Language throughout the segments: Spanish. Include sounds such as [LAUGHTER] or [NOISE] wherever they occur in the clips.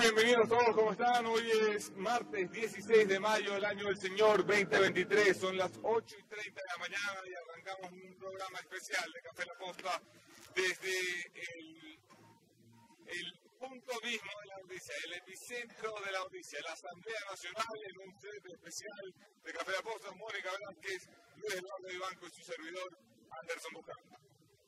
bienvenidos todos, ¿cómo están? Hoy es martes 16 de mayo del año del Señor 2023, son las 8 y 30 de la mañana y arrancamos un programa especial de Café La Posta desde el, punto mismo de la noticia, el epicentro de la noticia, la Asamblea Nacional en un centro especial de Café La Posta, Mónica Velázquez, Luis Eduardo de Banco y su servidor Anderson Bucana.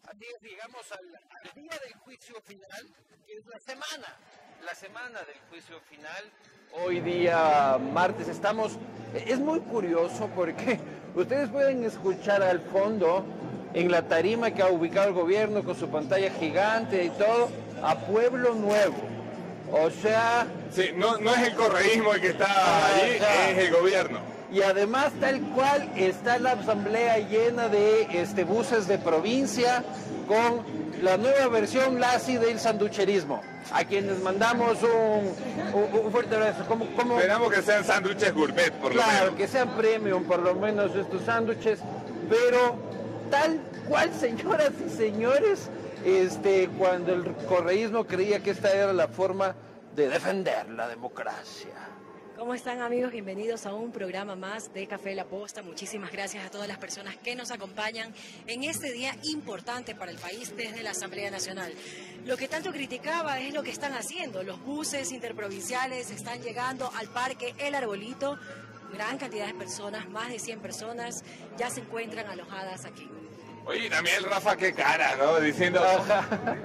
Así es, llegamos al, al día del juicio final, que es la semana la semana del juicio final. Hoy día martes estamos, es muy curioso porque [LAUGHS] ustedes pueden escuchar al fondo en la tarima que ha ubicado el gobierno con su pantalla gigante y todo, a Pueblo Nuevo. O sea... Sí, no, no es el correísmo el que está ahí, es el gobierno. Y además tal cual está la asamblea llena de este, buses de provincia con la nueva versión LASI del sanducherismo a quienes mandamos un, fuerte abrazo. Esperamos que sean sándwiches gourmet, por lo menos. Claro, que sean premium, por lo menos estos sándwiches, pero tal cual, [LAUGHS] señoras y señores, este, cuando el correísmo creía que esta era la forma de defender la democracia. ¿Cómo están amigos? Bienvenidos a un programa más de Café La Posta. Muchísimas gracias a todas las personas que nos acompañan en este día importante para el país desde la Asamblea Nacional. Lo que tanto criticaba es lo que están haciendo. Los buses interprovinciales están llegando al parque El Arbolito. Gran cantidad de personas, más de 100 personas, ya se encuentran alojadas aquí. Oye, también Rafa, qué cara, ¿no? Diciendo,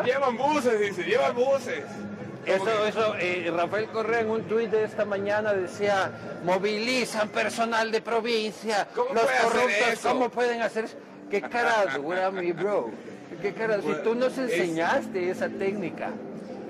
llevan buses, dice, llevan buses. Eso, eso, eh, Rafael Correa en un tuit de esta mañana decía, movilizan personal de provincia, ¿Cómo los corruptos, ¿cómo pueden hacer eso? ¿Qué cara dura, [LAUGHS] mi bro? ¿Qué cara? Si tú nos enseñaste esa técnica.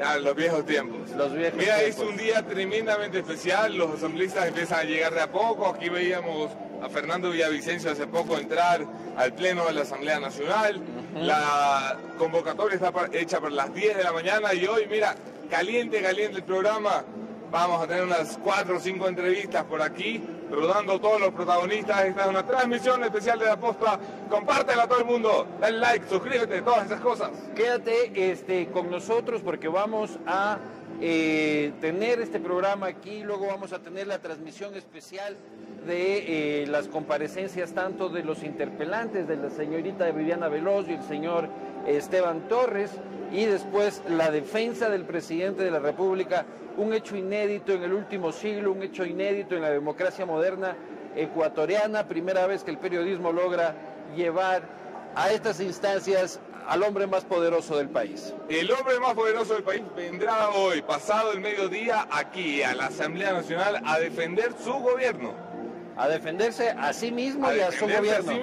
Ah, los viejos tiempos. Los viejos Mira, es un día tremendamente especial, los asambleístas empiezan a llegar de a poco, aquí veíamos a Fernando Villavicencio hace poco entrar al pleno de la Asamblea Nacional, la convocatoria está hecha para las 10 de la mañana y hoy, mira, caliente, caliente el programa. Vamos a tener unas cuatro o cinco entrevistas por aquí, rodando todos los protagonistas. Esta es una transmisión especial de la posta. Compártela a todo el mundo. Dale like, suscríbete, todas esas cosas. Quédate este, con nosotros porque vamos a eh, tener este programa aquí. Luego vamos a tener la transmisión especial de eh, las comparecencias tanto de los interpelantes, de la señorita Viviana Veloz y el señor Esteban Torres, y después la defensa del presidente de la República, un hecho inédito en el último siglo, un hecho inédito en la democracia moderna ecuatoriana, primera vez que el periodismo logra llevar a estas instancias al hombre más poderoso del país. El hombre más poderoso del país vendrá hoy, pasado el mediodía, aquí a la Asamblea Nacional a defender su gobierno. A defenderse a sí mismo y a su gobierno.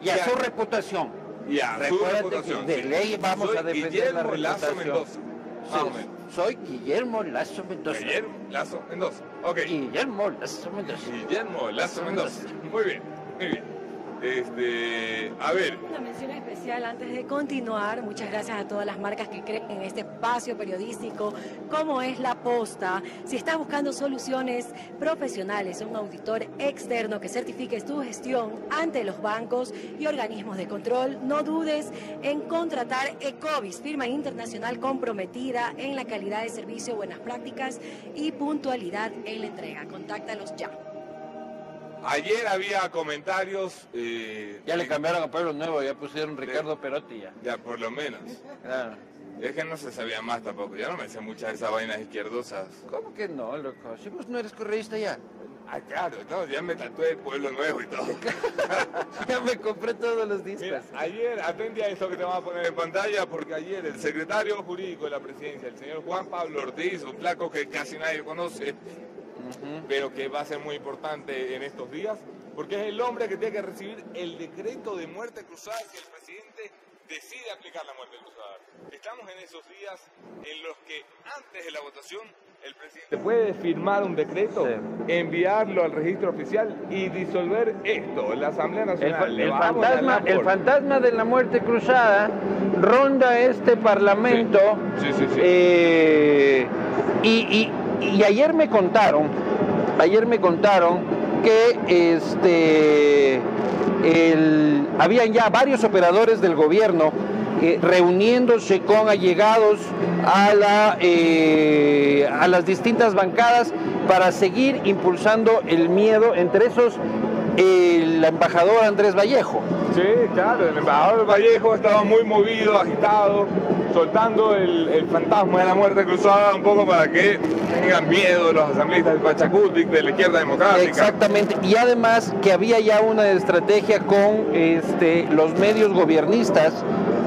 y, a, su reputación. Y a su reputación. de ley vamos a defender la reputación. Mendoza. Soy Guillermo Lazo Mendoza. Guillermo Lazo Mendoza. Guillermo Lazo Mendoza. Guillermo Lazo Mendoza. Muy bien, muy bien. Este, a ver. Una mención especial antes de continuar. Muchas gracias a todas las marcas que creen en este espacio periodístico, como es La Posta. Si estás buscando soluciones profesionales, un auditor externo que certifique tu gestión ante los bancos y organismos de control, no dudes en contratar Ecovis, firma internacional comprometida en la calidad de servicio, buenas prácticas y puntualidad en la entrega. Contáctalos ya. Ayer había comentarios. Eh, ya le cambiaron a Pueblo Nuevo, ya pusieron Ricardo Perotti ya. Ya, por lo menos. Claro. Es que no se sabía más tampoco. Ya no me sé muchas de esas vainas izquierdosas. ¿Cómo que no, loco? Si vos no eres correísta ya. Ah, claro, no, ya me tatué Pueblo Nuevo y todo. [LAUGHS] ya me compré todos los discos. Mira, ayer, atendí a esto que te vamos a poner en pantalla, porque ayer el secretario jurídico de la presidencia, el señor Juan Pablo Ortiz, un flaco que casi nadie conoce, pero que va a ser muy importante en estos días, porque es el hombre que tiene que recibir el decreto de muerte cruzada si el presidente decide aplicar la muerte cruzada. Estamos en esos días en los que antes de la votación el presidente puede firmar un decreto, enviarlo al registro oficial y disolver esto, la Asamblea Nacional. El, fantasma, el fantasma de la muerte cruzada ronda este Parlamento sí. Sí, sí, eh, y y ayer me contaron, ayer me contaron que este, habían ya varios operadores del gobierno eh, reuniéndose con allegados a, la, eh, a las distintas bancadas para seguir impulsando el miedo, entre esos el embajador Andrés Vallejo. Sí, claro, el embajador Vallejo estaba muy movido, agitado, soltando el, fantasma de la muerte cruzada un poco para que tengan miedo los asambleístas de Pachacutic, de la izquierda democrática. Exactamente, y además que había ya una estrategia con este, los medios gobiernistas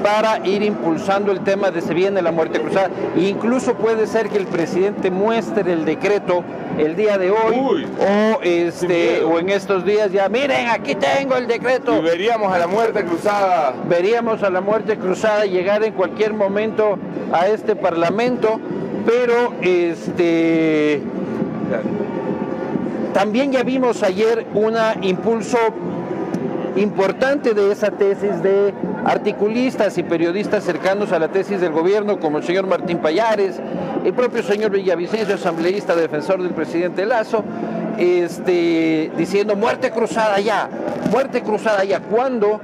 para ir impulsando el tema de se viene la muerte cruzada. E incluso puede ser que el presidente muestre el decreto el día de hoy o este o en estos días ya miren aquí tengo el decreto y veríamos a la muerte cruzada. Veríamos a la muerte cruzada llegar en cualquier momento a este parlamento pero este también ya vimos ayer un impulso importante de esa tesis de articulistas y periodistas cercanos a la tesis del gobierno, como el señor Martín Payares, el propio señor Villavicencio, asambleísta, defensor del presidente Lazo, este, diciendo muerte cruzada ya, muerte cruzada ya, cuando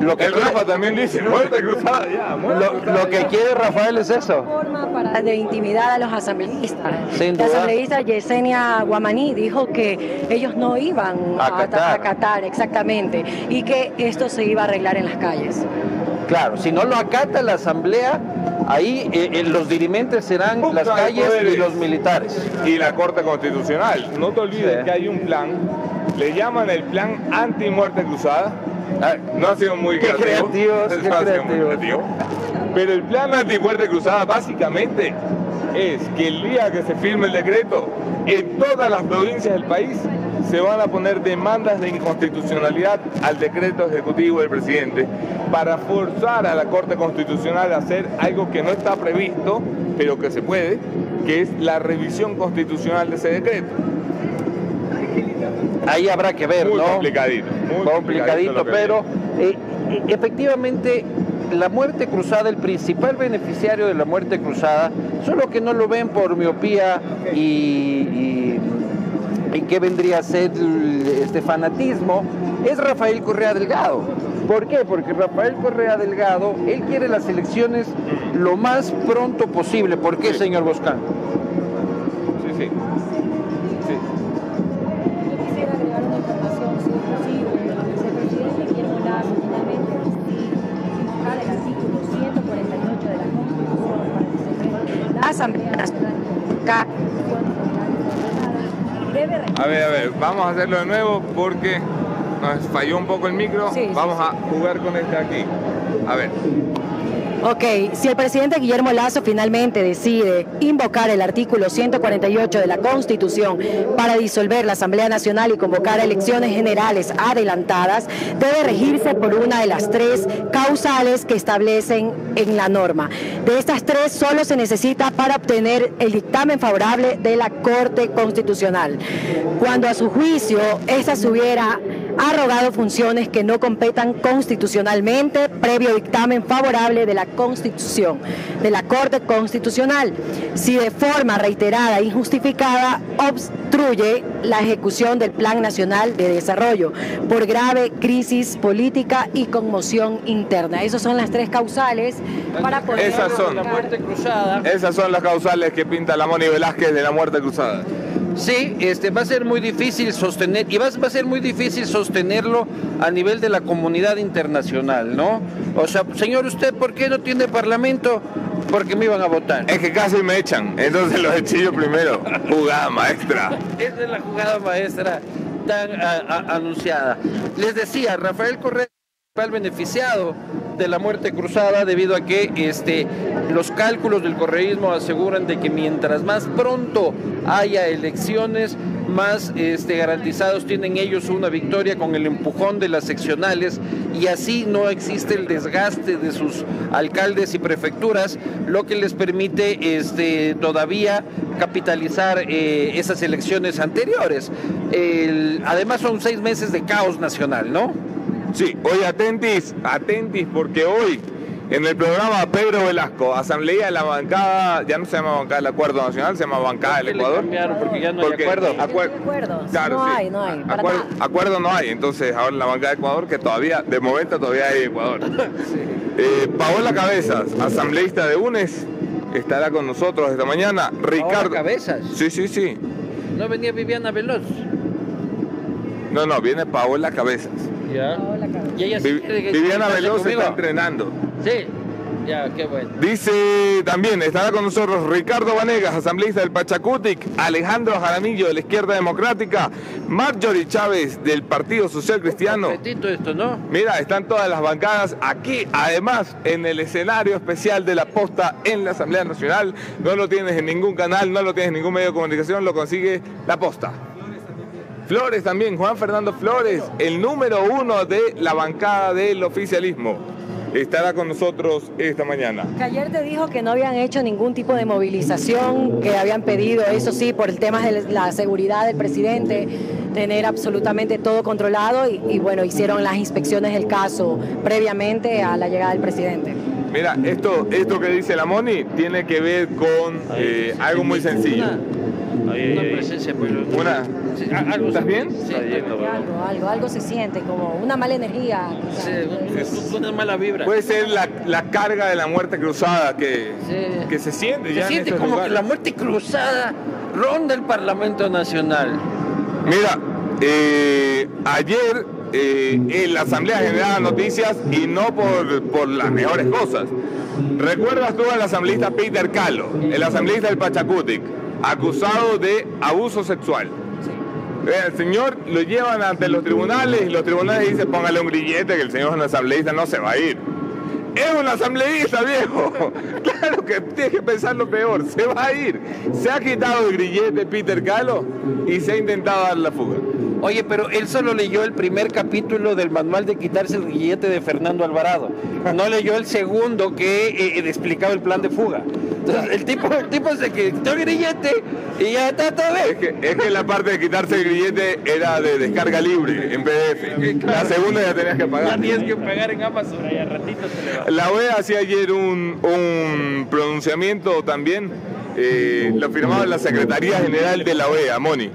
lo que el Rafa también dice, muerte cruzada ya. lo, que quiere Rafael es eso. Forma para de intimidar a los asambleístas. La asambleísta Yesenia Guamaní dijo que ellos no iban a, a, Qatar. exactamente, y que esto se iba a arreglar en las calles. Claro, si no lo acata la asamblea, ahí eh, eh, los dirimentes serán las calles y los militares. Y la Corte Constitucional. No te olvides que hay un plan, le llaman el plan anti-muerte cruzada, no ha sido muy creativo. Pero el plan antimuerte cruzada básicamente es que el día que se firme el decreto, en todas las provincias del país se van a poner demandas de inconstitucionalidad al decreto ejecutivo del presidente para forzar a la Corte Constitucional a hacer algo que no está previsto, pero que se puede, que es la revisión constitucional de ese decreto ahí habrá que ver, muy Complicadito, muy complicadito. pero eh, efectivamente la muerte cruzada, el principal beneficiario de la muerte cruzada, solo que no lo ven por miopía y, y, qué vendría a ser este fanatismo, es Rafael Correa Delgado. ¿Por qué? Porque Rafael Correa Delgado, él quiere las elecciones lo más pronto posible. ¿Por qué, señor Boscán? A ver, a ver, vamos a hacerlo de nuevo porque nos falló un poco el micro. vamos a jugar con este aquí. A ver. Ok, si el presidente Guillermo Lazo finalmente decide invocar el artículo 148 de la Constitución para disolver la Asamblea Nacional y convocar elecciones generales adelantadas, debe regirse por una de las tres causales que establecen en la norma. De estas tres solo se necesita para obtener el dictamen favorable de la Corte Constitucional. Cuando a su juicio esta se hubiera arrogado funciones que no competan constitucionalmente previo dictamen favorable de la Constitución, de la Corte Constitucional, si de forma reiterada e injustificada obstruye la ejecución del Plan Nacional de Desarrollo por grave crisis política y conmoción interna. Esas son las tres causales para poder... Esas son, la muerte cruzada. Esas son las causales que pinta la Moni Velázquez de la muerte cruzada. Sí, este, va a ser muy difícil sostener, y va, a ser muy difícil sostenerlo a nivel de la comunidad internacional, ¿no? O sea, señor, ¿usted por qué no tiene parlamento? Porque me iban a votar. Es que casi me echan, entonces los eché yo primero. Jugada maestra. Esa es la jugada maestra tan anunciada. Les decía, Rafael Correa el beneficiado de la muerte cruzada debido a que este, los cálculos del correísmo aseguran de que mientras más pronto haya elecciones, más este, garantizados tienen ellos una victoria con el empujón de las seccionales y así no existe el desgaste de sus alcaldes y prefecturas, lo que les permite este, todavía capitalizar eh, esas elecciones anteriores. además son seis meses de caos nacional, ¿no? Sí, hoy atentis, atentis, porque hoy en el programa Pedro Velasco, Asamblea de la Bancada, ya no se llama Bancada del Acuerdo Nacional, se llama Bancada del Ecuador. porque ya no hay acuerdo. no hay, no hay. Acuerdo, no hay, entonces ahora la Bancada de Ecuador, que todavía, de momento todavía hay Ecuador. [LAUGHS] Eh, Paola Cabezas, asambleísta de UNES, estará con nosotros esta mañana. Ricardo. Cabezas? Sí, sí, sí. ¿No venía Viviana Veloz? No, no, viene Paola Cabezas. Ya. Y ella Vi- Viviana Veloz está entrenando. Sí. Ya, qué bueno. Dice también, estará con nosotros Ricardo Vanegas, asambleísta del Pachacutic, Alejandro Jaramillo de la Izquierda Democrática, Marjorie Chávez del Partido Social Cristiano. Esto, ¿no? Mira, están todas las bancadas aquí, además en el escenario especial de la posta en la Asamblea Nacional. No lo tienes en ningún canal, no lo tienes en ningún medio de comunicación, lo consigue la posta. Flores también, Juan Fernando Flores, el número uno de la bancada del oficialismo, estará con nosotros esta mañana. Que ayer te dijo que no habían hecho ningún tipo de movilización, que habían pedido, eso sí, por el tema de la seguridad del presidente, tener absolutamente todo controlado y, y, bueno, hicieron las inspecciones del caso previamente a la llegada del presidente. Mira, esto, esto que dice la Moni tiene que ver con eh, algo muy sencillo. Una, una presencia, pero Una. Sí, a- algo ¿Estás bien? Sí, Algo, algo, algo se siente, como una mala energía. quizás. sí, un- una mala vibra. Puede ser la, la carga de la muerte cruzada que, Sí. que se siente Se ya siente como que la muerte cruzada ronda el Parlamento Nacional. Mira, eh, ayer eh, en la Asamblea General de Noticias y no por, por las mejores cosas. ¿Recuerdas tú al asambleísta Peter Calo, el asambleísta del Pachacutic, acusado de abuso sexual? Eh, El señor lo llevan ante los tribunales y los tribunales dicen póngale un grillete que el señor es un asambleísta, no se va a ir. Es un asambleísta, viejo. [LAUGHS] Claro que tienes que pensar lo peor. Se va a ir. Se ha quitado el grillete Peter Calo y se ha intentado dar la fuga. Oye, pero él solo leyó el primer capítulo del manual de quitarse el grillete de Fernando Alvarado. No leyó el segundo que eh, eh, explicaba el plan de fuga. Entonces, el tipo, el tipo se quitó el grillete y ya está todo Es bien. que, es que la parte de quitarse el grillete era de descarga libre en PDF. La segunda ya tenías que Ya pagar. tienes que pagar en Amazon, ahí al ratito se le va. La OEA hacía ayer un, un pronunciamiento también. eh, lo firmaba la Secretaría General de la OEA, Moni.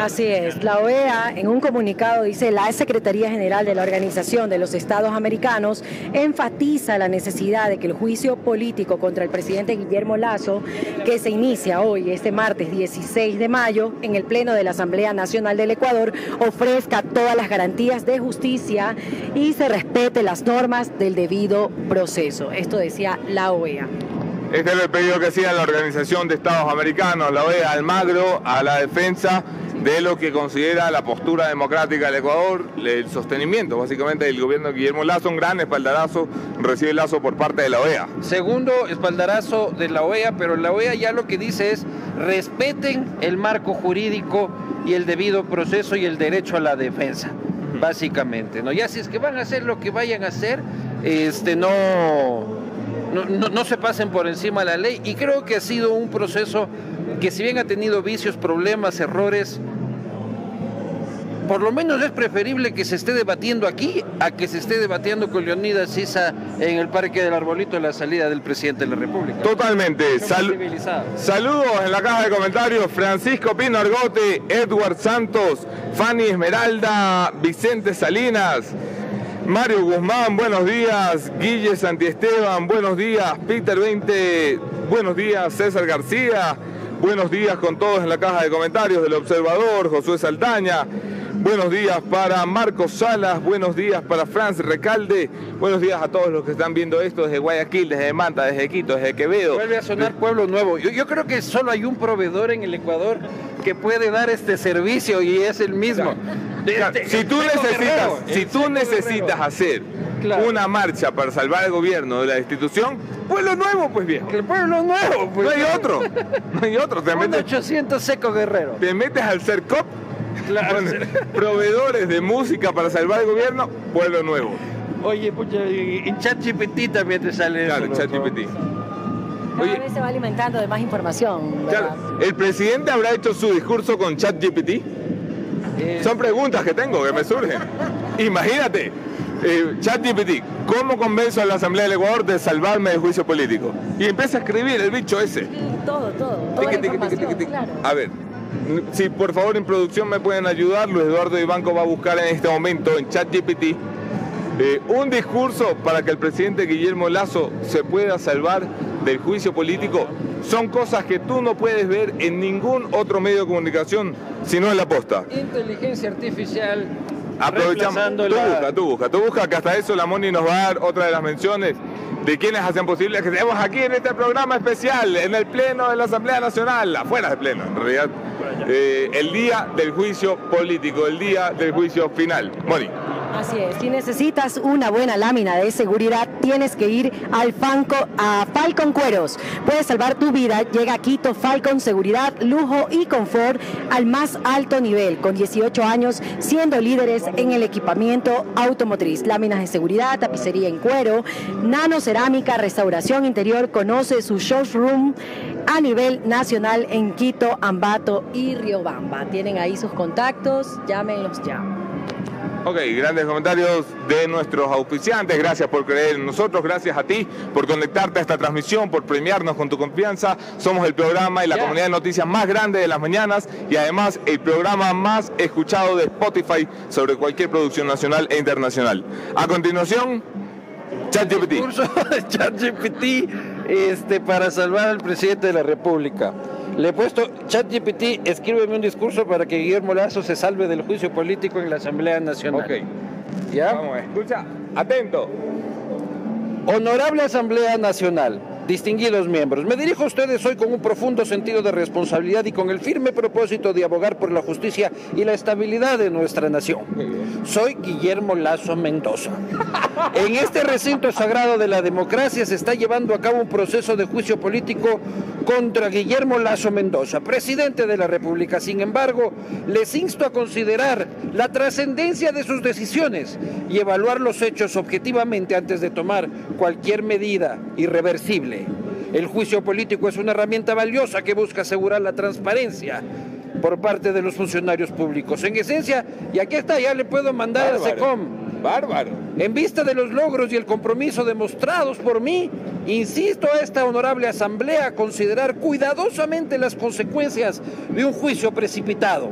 Así es, la OEA en un comunicado dice la Secretaría General de la Organización de los Estados Americanos enfatiza la necesidad de que el juicio político contra el presidente Guillermo Lazo, que se inicia hoy, este martes 16 de mayo, en el Pleno de la Asamblea Nacional del Ecuador, ofrezca todas las garantías de justicia y se respete las normas del debido proceso. Esto decía la OEA. Este era el pedido que hacía la Organización de Estados Americanos, la OEA, Almagro, a la defensa de lo que considera la postura democrática del Ecuador, el sostenimiento básicamente del gobierno de Guillermo Lazo, un gran espaldarazo recibe Lazo por parte de la OEA. Segundo espaldarazo de la OEA, pero la OEA ya lo que dice es respeten el marco jurídico y el debido proceso y el derecho a la defensa, básicamente. ¿no? Ya si es que van a hacer lo que vayan a hacer, este no, no, no- no se pasen por encima de la ley. Y creo que ha sido un proceso que si bien ha tenido vicios, problemas, errores, por lo menos es preferible que se esté debatiendo aquí a que se esté debatiendo con Leonidas Sisa en el Parque del Arbolito en la salida del presidente de la República. Totalmente. Sal- saludos en la caja de comentarios. Francisco Pino Argote, Edward Santos, Fanny Esmeralda, Vicente Salinas. Mario Guzmán, buenos días. Guille Santiesteban, buenos días. Peter 20, buenos días. César García, buenos días con todos en la caja de comentarios del Observador. Josué Saldaña, buenos días para Marcos Salas, buenos días para Franz Recalde, buenos días a todos los que están viendo esto desde Guayaquil, desde Manta, desde Quito, desde Quevedo. Vuelve a sonar Pueblo Nuevo. Yo, yo creo que solo hay un proveedor en el Ecuador que puede dar este servicio y es el mismo. Claro, Este, si tú necesitas, si tú necesitas hacer Claro. una marcha para salvar el gobierno de la institución, pueblo nuevo, pues viejo. El Pueblo Nuevo, pues. No hay otro, no hay otro. Te metes, 800 Seco Guerrero. te metes al CERCOP, Claro. proveedores de música para salvar el gobierno, pueblo nuevo. Oye, pucha, en ChatGPT también te sale Claro, eso. loco. ChatGPT. Cada Oye. vez se va alimentando de más información. Claro, ¿El presidente habrá hecho su discurso con ChatGPT? Eh, Son preguntas que tengo, que me surgen. Imagínate, eh, ChatGPT, ¿cómo convenzo a la Asamblea del Ecuador de salvarme del juicio político? Y empieza a escribir el bicho ese. Todo, todo. Toda la claro. A ver, si por favor en producción me pueden ayudar, Luis Eduardo Ibanco va a buscar en este momento en ChatGPT Eh, un discurso para que el presidente Guillermo Lazo se pueda salvar del juicio político son cosas que tú no puedes ver en ningún otro medio de comunicación, sino en la posta. Inteligencia artificial. Aprovechando. Tú busca, tú busca, tú busca, que hasta eso la Moni nos va a dar otra de las menciones de quienes hacen posible que estemos aquí en este programa especial, en el Pleno de la Asamblea Nacional, afuera del Pleno, en realidad, eh, el día del juicio político, el día del juicio final. Moni. Así es, si necesitas una buena lámina de seguridad, tienes que ir al a Falcon Cueros. Puedes salvar tu vida. Llega a Quito Falcon Seguridad, lujo y confort al más alto nivel, con 18 años siendo líderes en el equipamiento automotriz. Láminas de seguridad, tapicería en cuero, nanocerámica, restauración interior. Conoce su showroom a nivel nacional en Quito, Ambato y Riobamba. Tienen ahí sus contactos, llámenlos ya. Ok, grandes comentarios de nuestros auspiciantes. Gracias por creer en nosotros, gracias a ti por conectarte a esta transmisión, por premiarnos con tu confianza. Somos el programa y la comunidad de noticias más grande de las mañanas y además el programa más escuchado de Spotify sobre cualquier producción nacional e internacional. A continuación, ChatGPT. [LAUGHS] ChatGPT este, para salvar al presidente de la República. Le he puesto, ChatGPT, escríbeme un discurso para que Guillermo Lazo se salve del juicio político en la Asamblea Nacional. Ok. ¿Ya? Vamos, escucha, atento. Honorable Asamblea Nacional, distinguidos miembros, me dirijo a ustedes hoy con un profundo sentido de responsabilidad y con el firme propósito de abogar por la justicia y la estabilidad de nuestra nación. Soy Guillermo Lazo Mendoza. [LAUGHS] En este recinto sagrado de la democracia se está llevando a cabo un proceso de juicio político contra Guillermo Lazo Mendoza, presidente de la República. Sin embargo, les insto a considerar la trascendencia de sus decisiones y evaluar los hechos objetivamente antes de tomar cualquier medida irreversible. El juicio político es una herramienta valiosa que busca asegurar la transparencia por parte de los funcionarios públicos. En esencia, y aquí está, ya le puedo mandar a SECOM Bárbaro. En vista de los logros y el compromiso demostrados por mí, insisto a esta honorable asamblea a considerar cuidadosamente las consecuencias de un juicio precipitado.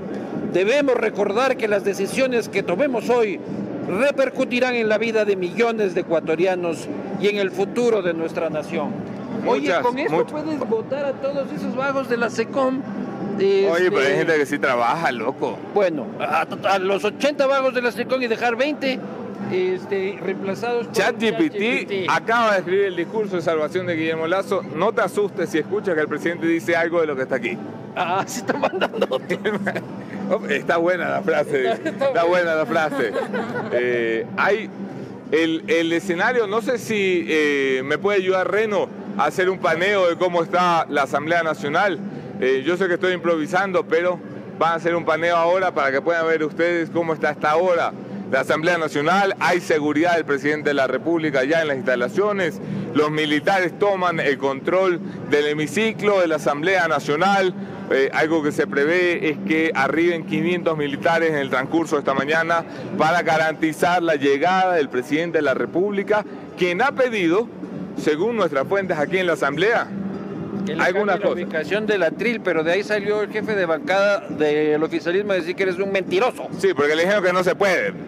Debemos recordar que las decisiones que tomemos hoy repercutirán en la vida de millones de ecuatorianos y en el futuro de nuestra nación. Oye, con esto puedes votar a todos esos vagos de la SECOM Oye, pero hay este, gente que sí trabaja, loco. Bueno, a, los 80 vagos de la SECOM y dejar 20 este, reemplazados por ChatGPT acaba de escribir el discurso de salvación de Guillermo Lazo. No te asustes si escuchas que el presidente dice algo de lo que está aquí. Ah, sí está mandando. [LAUGHS] está buena la frase. está, buena la frase. Eh, hay el, el, escenario, no sé si eh, me puede ayudar Reno hacer un paneo de cómo está la Asamblea Nacional. Eh, yo sé que estoy improvisando, pero van a hacer un paneo ahora para que puedan ver ustedes cómo está esta hora la Asamblea Nacional, hay seguridad del presidente de la República ya en las instalaciones, los militares toman el control del hemiciclo de la Asamblea Nacional, eh, algo que se prevé es que arriben 500 militares en el transcurso de esta mañana para garantizar la llegada del presidente de la República, quien ha pedido, según nuestras fuentes aquí en la Asamblea, alguna la ubicación de la tril, pero de ahí salió el jefe de bancada del oficialismo a decir que eres un mentiroso. Sí, porque le dijeron que no se puede. [LAUGHS]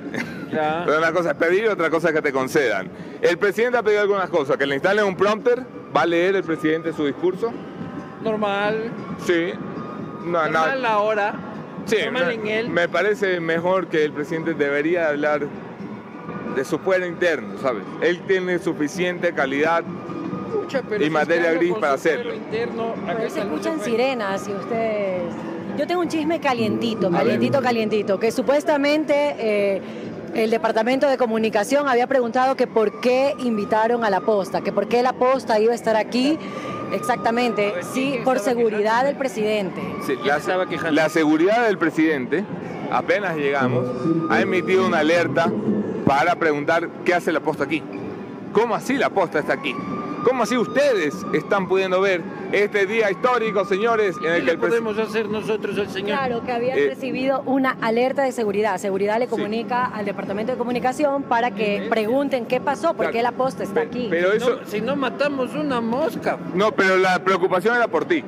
Pero una cosa es pedir y otra cosa es que te concedan. El presidente ha pedido algunas cosas, que le instalen un prompter, ¿va a leer el presidente su discurso? Normal. Sí. No, Normal no. ahora. Sí, Normal en él. me parece mejor que el presidente debería hablar de su fuero interno, ¿sabes? Él tiene suficiente calidad y materia gris para hacerlo. Interno, se escuchan sirenas y ustedes... Yo tengo un chisme calientito, calientito, calientito, que supuestamente eh, el Departamento de Comunicación había preguntado que por qué invitaron a la posta, que por qué la posta iba a estar aquí. Exactamente, sí, por seguridad del presidente. la, la seguridad del presidente, apenas llegamos, ha emitido una alerta para preguntar qué hace la posta aquí. ¿Cómo así la posta está aquí? ¿Cómo así ustedes están pudiendo ver este día histórico, señores, en el que el podemos hacer nosotros el señor? Claro, que habían eh, recibido una alerta de seguridad. Seguridad le comunica al Departamento de Comunicación para que pregunten qué pasó, por qué la posta está aquí. Pero eso... si no matamos una mosca. No, pero la preocupación era por ti.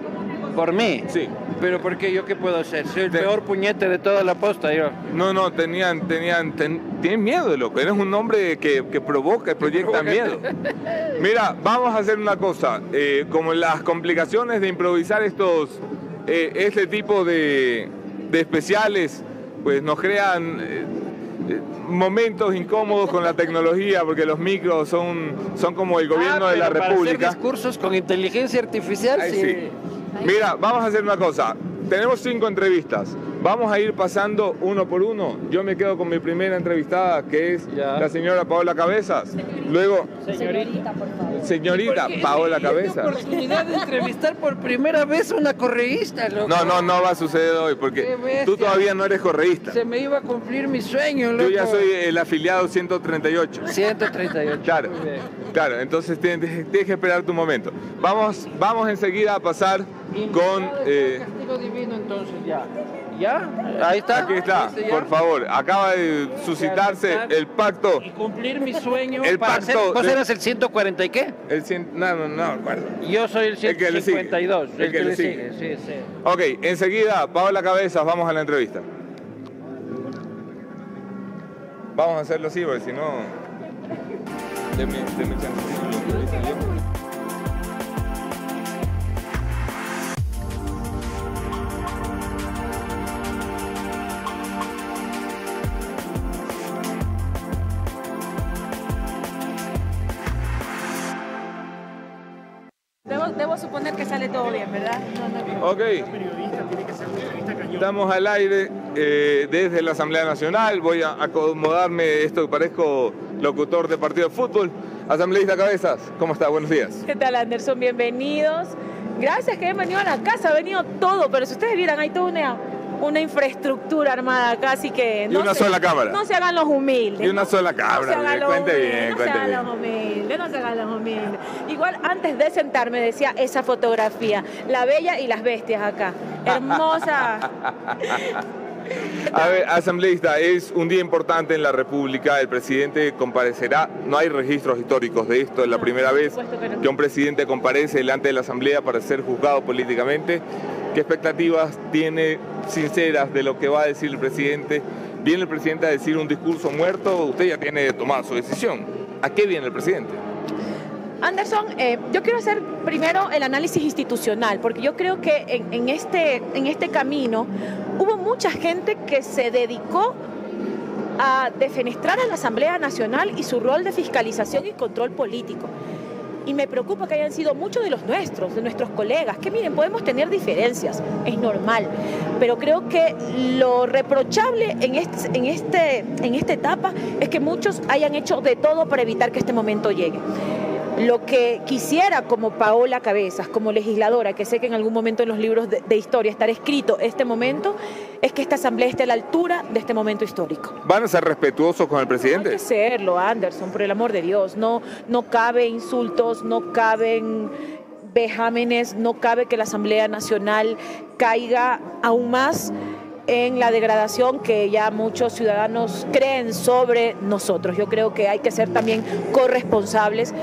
¿Por mí? Sí. ¿Pero por qué? ¿Yo qué puedo hacer? Soy el Te- peor puñete de toda la posta, yo. No, no, tenían, tenían, ten- tienen miedo, loco. Eres un hombre que, que provoca proyecta miedo. Mira, vamos a hacer una cosa. eh, como las complicaciones de improvisar estos, eh, este tipo de, de especiales, pues nos crean eh, eh, momentos incómodos con la tecnología, porque los micros son, son como el gobierno Ah, de la pero para República. hacer discursos con inteligencia artificial, Ay, sí. sí. Mira, vamos a hacer una cosa. Tenemos cinco entrevistas. Vamos a ir pasando uno por uno. Yo me quedo con mi primera entrevistada, que es Ya. la señora Paola Cabezas. Luego, Señorita. por favor. señorita Paola Cabezas. oportunidad de entrevistar por primera vez a una correísta, loco. No, no, no va a suceder hoy, porque tú todavía no eres correísta. Se me iba a cumplir mi sueño, loco. Yo ya soy el afiliado 138. 138. Claro, claro, entonces tienes, tienes que esperar tu momento. Vamos, vamos enseguida a pasar con... Eh, castigo divino, entonces ya. ¿Ya? Ahí está. aquí está, por favor. Acaba de suscitarse el pacto. Y cumplir mi sueño. El para pacto ser- ¿Vos de- eras el 140 y qué? El cien- no, no, no, recuerdo. Yo soy el El que le sigue. 152. El que le sigue. Sí, sí. Ok, enseguida, Paola Cabezas, vamos a la entrevista. Vamos a hacerlo así, porque si no... Deme, deme chance, ¿verdad? No, no. Ok. Estamos al aire eh, desde la Asamblea Nacional. Voy a acomodarme esto que parezco locutor de partido de fútbol. Asambleísta Cabezas, ¿cómo está? Buenos días. ¿Qué tal, Anderson? Bienvenidos. Gracias que han venido a la casa, ha venido todo, pero si ustedes vieran, hay toda una, una infraestructura armada acá, así que... Y una sola cámara. No se hagan los humildes. Y una ¿no? sola No se cámara, hagan bien, los cuente humildes, bien, no cuente se hagan bien. los humildes, no se hagan los humildes. Igual antes de sentarme decía esa fotografía, la bella y las bestias acá. Hermosa. [LAUGHS] A ver, asambleísta, es un día importante en la República. El presidente comparecerá. No hay registros históricos de esto. Es la No, primera vez que no. que un presidente comparece delante de la Asamblea para ser juzgado políticamente. ¿Qué expectativas tiene sinceras de lo que va a decir el presidente? ¿Viene el presidente a decir un discurso muerto? Usted ya tiene tomada su decisión. ¿A qué viene el presidente? Anderson, eh, yo quiero hacer primero el análisis institucional, porque yo creo que en, este, en este camino hubo mucha gente que se dedicó a defenestrar a la Asamblea Nacional y su rol de fiscalización y control político. Y me preocupa que hayan sido muchos de los nuestros, de nuestros colegas, que miren, podemos tener diferencias, es normal, pero creo que lo reprochable en, este, en, este, en esta etapa es que muchos hayan hecho de todo para evitar que este momento llegue. Lo que quisiera como Paola Cabezas, como legisladora, que sé que en algún momento en los libros de, de historia estará escrito este momento, es que esta asamblea esté a la altura de este momento histórico. ¿Van a ser respetuosos con el Hay presidente? que serlo, Anderson, por el amor de Dios. No, no cabe insultos, no caben vejámenes, no cabe que la Asamblea Nacional caiga aún más en la degradación que ya muchos ciudadanos creen sobre nosotros. Yo creo que hay que ser también corresponsables,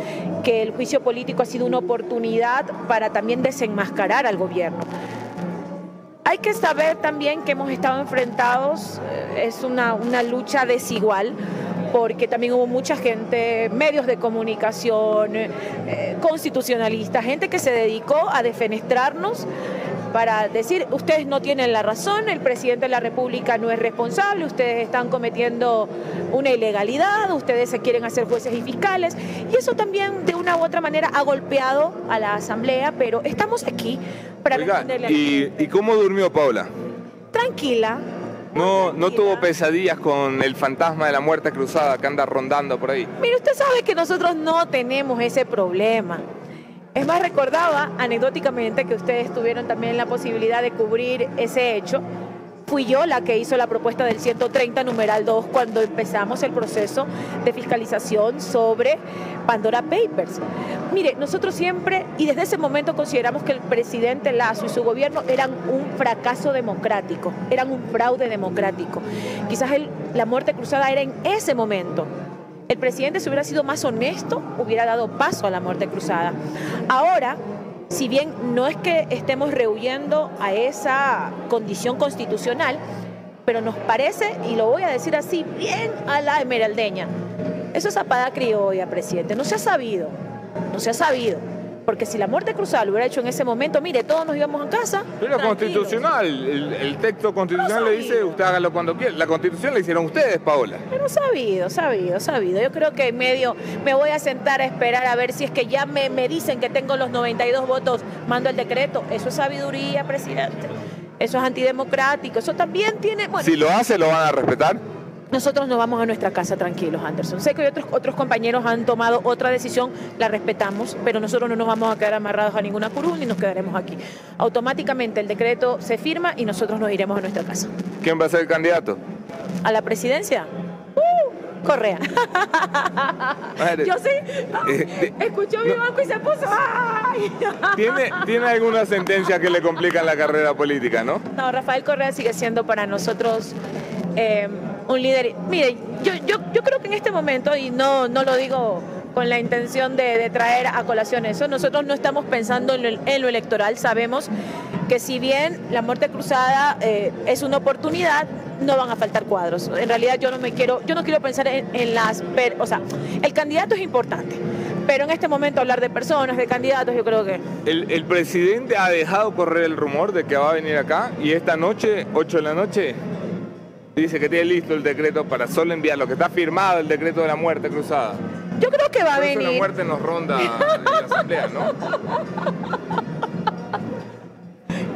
que el juicio político ha sido una oportunidad para también desenmascarar al gobierno. Hay que saber también que hemos estado enfrentados, eh, es una, lucha desigual, porque también hubo mucha gente, medios de comunicación, eh, constitucionalistas, gente que se dedicó a defenestrarnos para decir, ustedes no tienen la razón, el presidente de la República no es responsable, ustedes están cometiendo una ilegalidad, ustedes se quieren hacer jueces y fiscales, y eso también de una u otra manera ha golpeado a la Asamblea, pero estamos aquí para Oiga, responderle ¿y. ¿y cómo durmió Paula? Tranquila. No, no tuvo pesadillas con el fantasma de la muerte cruzada que anda rondando por ahí. Mire, usted sabe que nosotros no tenemos ese problema. Es más, recordaba anecdóticamente que ustedes tuvieron también la posibilidad de cubrir ese hecho. Fui yo la que hizo la propuesta del 130 numeral 2 cuando empezamos el proceso de fiscalización sobre Pandora Papers. Mire, nosotros siempre y desde ese momento consideramos que el presidente Lazo y su gobierno eran un fracaso democrático, eran un fraude democrático. Quizás la muerte cruzada era en ese momento el presidente si hubiera sido más honesto, hubiera dado paso a la muerte cruzada. Ahora, si bien no es que estemos rehuyendo a esa condición constitucional, pero nos parece, y lo voy a decir así, bien a la esmeraldeña. Eso es zapada criolla, presidente. No se ha sabido, no se ha sabido. Porque si la muerte cruzada lo hubiera hecho en ese momento, mire, todos nos íbamos a casa. Pero constitucional, el, texto constitucional le dice, usted hágalo cuando quiera. La constitución la hicieron ustedes, Paola. Pero sabido, sabido, sabido. Yo creo que en medio me voy a sentar a esperar a ver si es que ya me, me dicen que tengo los 92 votos, mando el decreto. Eso es sabiduría, presidente. Eso es antidemocrático. Eso también tiene... si lo hace, ¿lo van a respetar? Nosotros nos vamos a nuestra casa tranquilos, Anderson. Sé que otros, otros compañeros han tomado otra decisión, la respetamos, pero nosotros no nos vamos a quedar amarrados a ninguna curul ni nos quedaremos aquí. Automáticamente el decreto se firma y nosotros nos iremos a nuestra casa. ¿Quién va a ser el candidato? ¿A la presidencia? Uh, Correa. Yo sí. Eh, escuchó mi banco y se puso. ¿Tiene, ¿Tiene alguna sentencia que le complica la carrera política, no? No, Rafael Correa sigue siendo para nosotros. Eh, un líder. Mire, yo, yo, yo creo que en este momento, y no, no lo digo con la intención de, traer a colación eso, nosotros no estamos pensando en lo, electoral, sabemos que si bien la muerte cruzada eh, es una oportunidad, no van a faltar cuadros. En realidad yo no me quiero, yo no quiero pensar en, las, o sea, el candidato es importante. Pero en este momento hablar de personas, de candidatos, yo creo que... El, el presidente ha dejado correr el rumor de que va a venir acá y esta noche, 8 de la noche, dice que tiene listo el decreto para solo enviarlo, que está firmado el decreto de la muerte cruzada. Yo creo que va a venir. La muerte nos ronda en la asamblea, ¿no? [LAUGHS]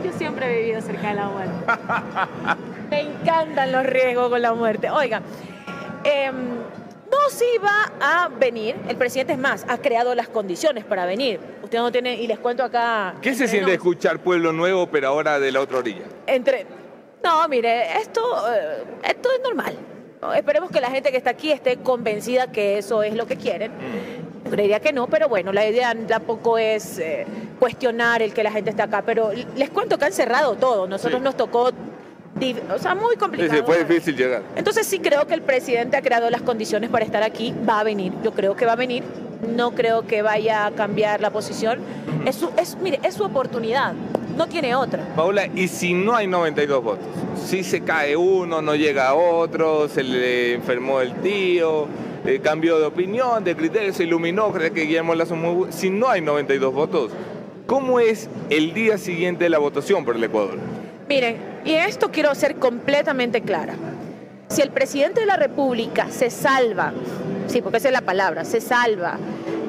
Yo siempre he vivido cerca de la muerte. Me encantan los riesgos con la muerte. Oiga, em, no sí va a venir. El presidente es más, ha creado las condiciones para venir. Usted no tiene, y les cuento acá. ¿Qué se siente escuchar Pueblo Nuevo, pero ahora de la otra orilla? Entre no, mire, esto, eh, esto es normal. Esperemos que la gente que está aquí esté convencida que eso es lo que quieren. Mm. creería que no, pero bueno, la idea tampoco es eh, cuestionar el que la gente esté acá. Pero les cuento que han cerrado todo. Nosotros nos tocó o sea, muy complicado. Sí, fue difícil llegar. Entonces sí creo que el presidente ha creado las condiciones para estar aquí, va a venir, yo creo que va a venir, no creo que vaya a cambiar la posición. Es su, es, mire, es su oportunidad no tiene otra. Paula, ¿y si no hay 92 votos? Si se cae uno, no llega otro, se le enfermó el tío, eh, cambió de opinión, de criterio, se iluminó, cree que Guillermo Lazo muy Si no hay 92 votos, ¿cómo es el día siguiente de la votación por el Ecuador? Miren, y esto quiero ser completamente clara. Si el presidente de la República se salva, sí, porque esa es la palabra, se salva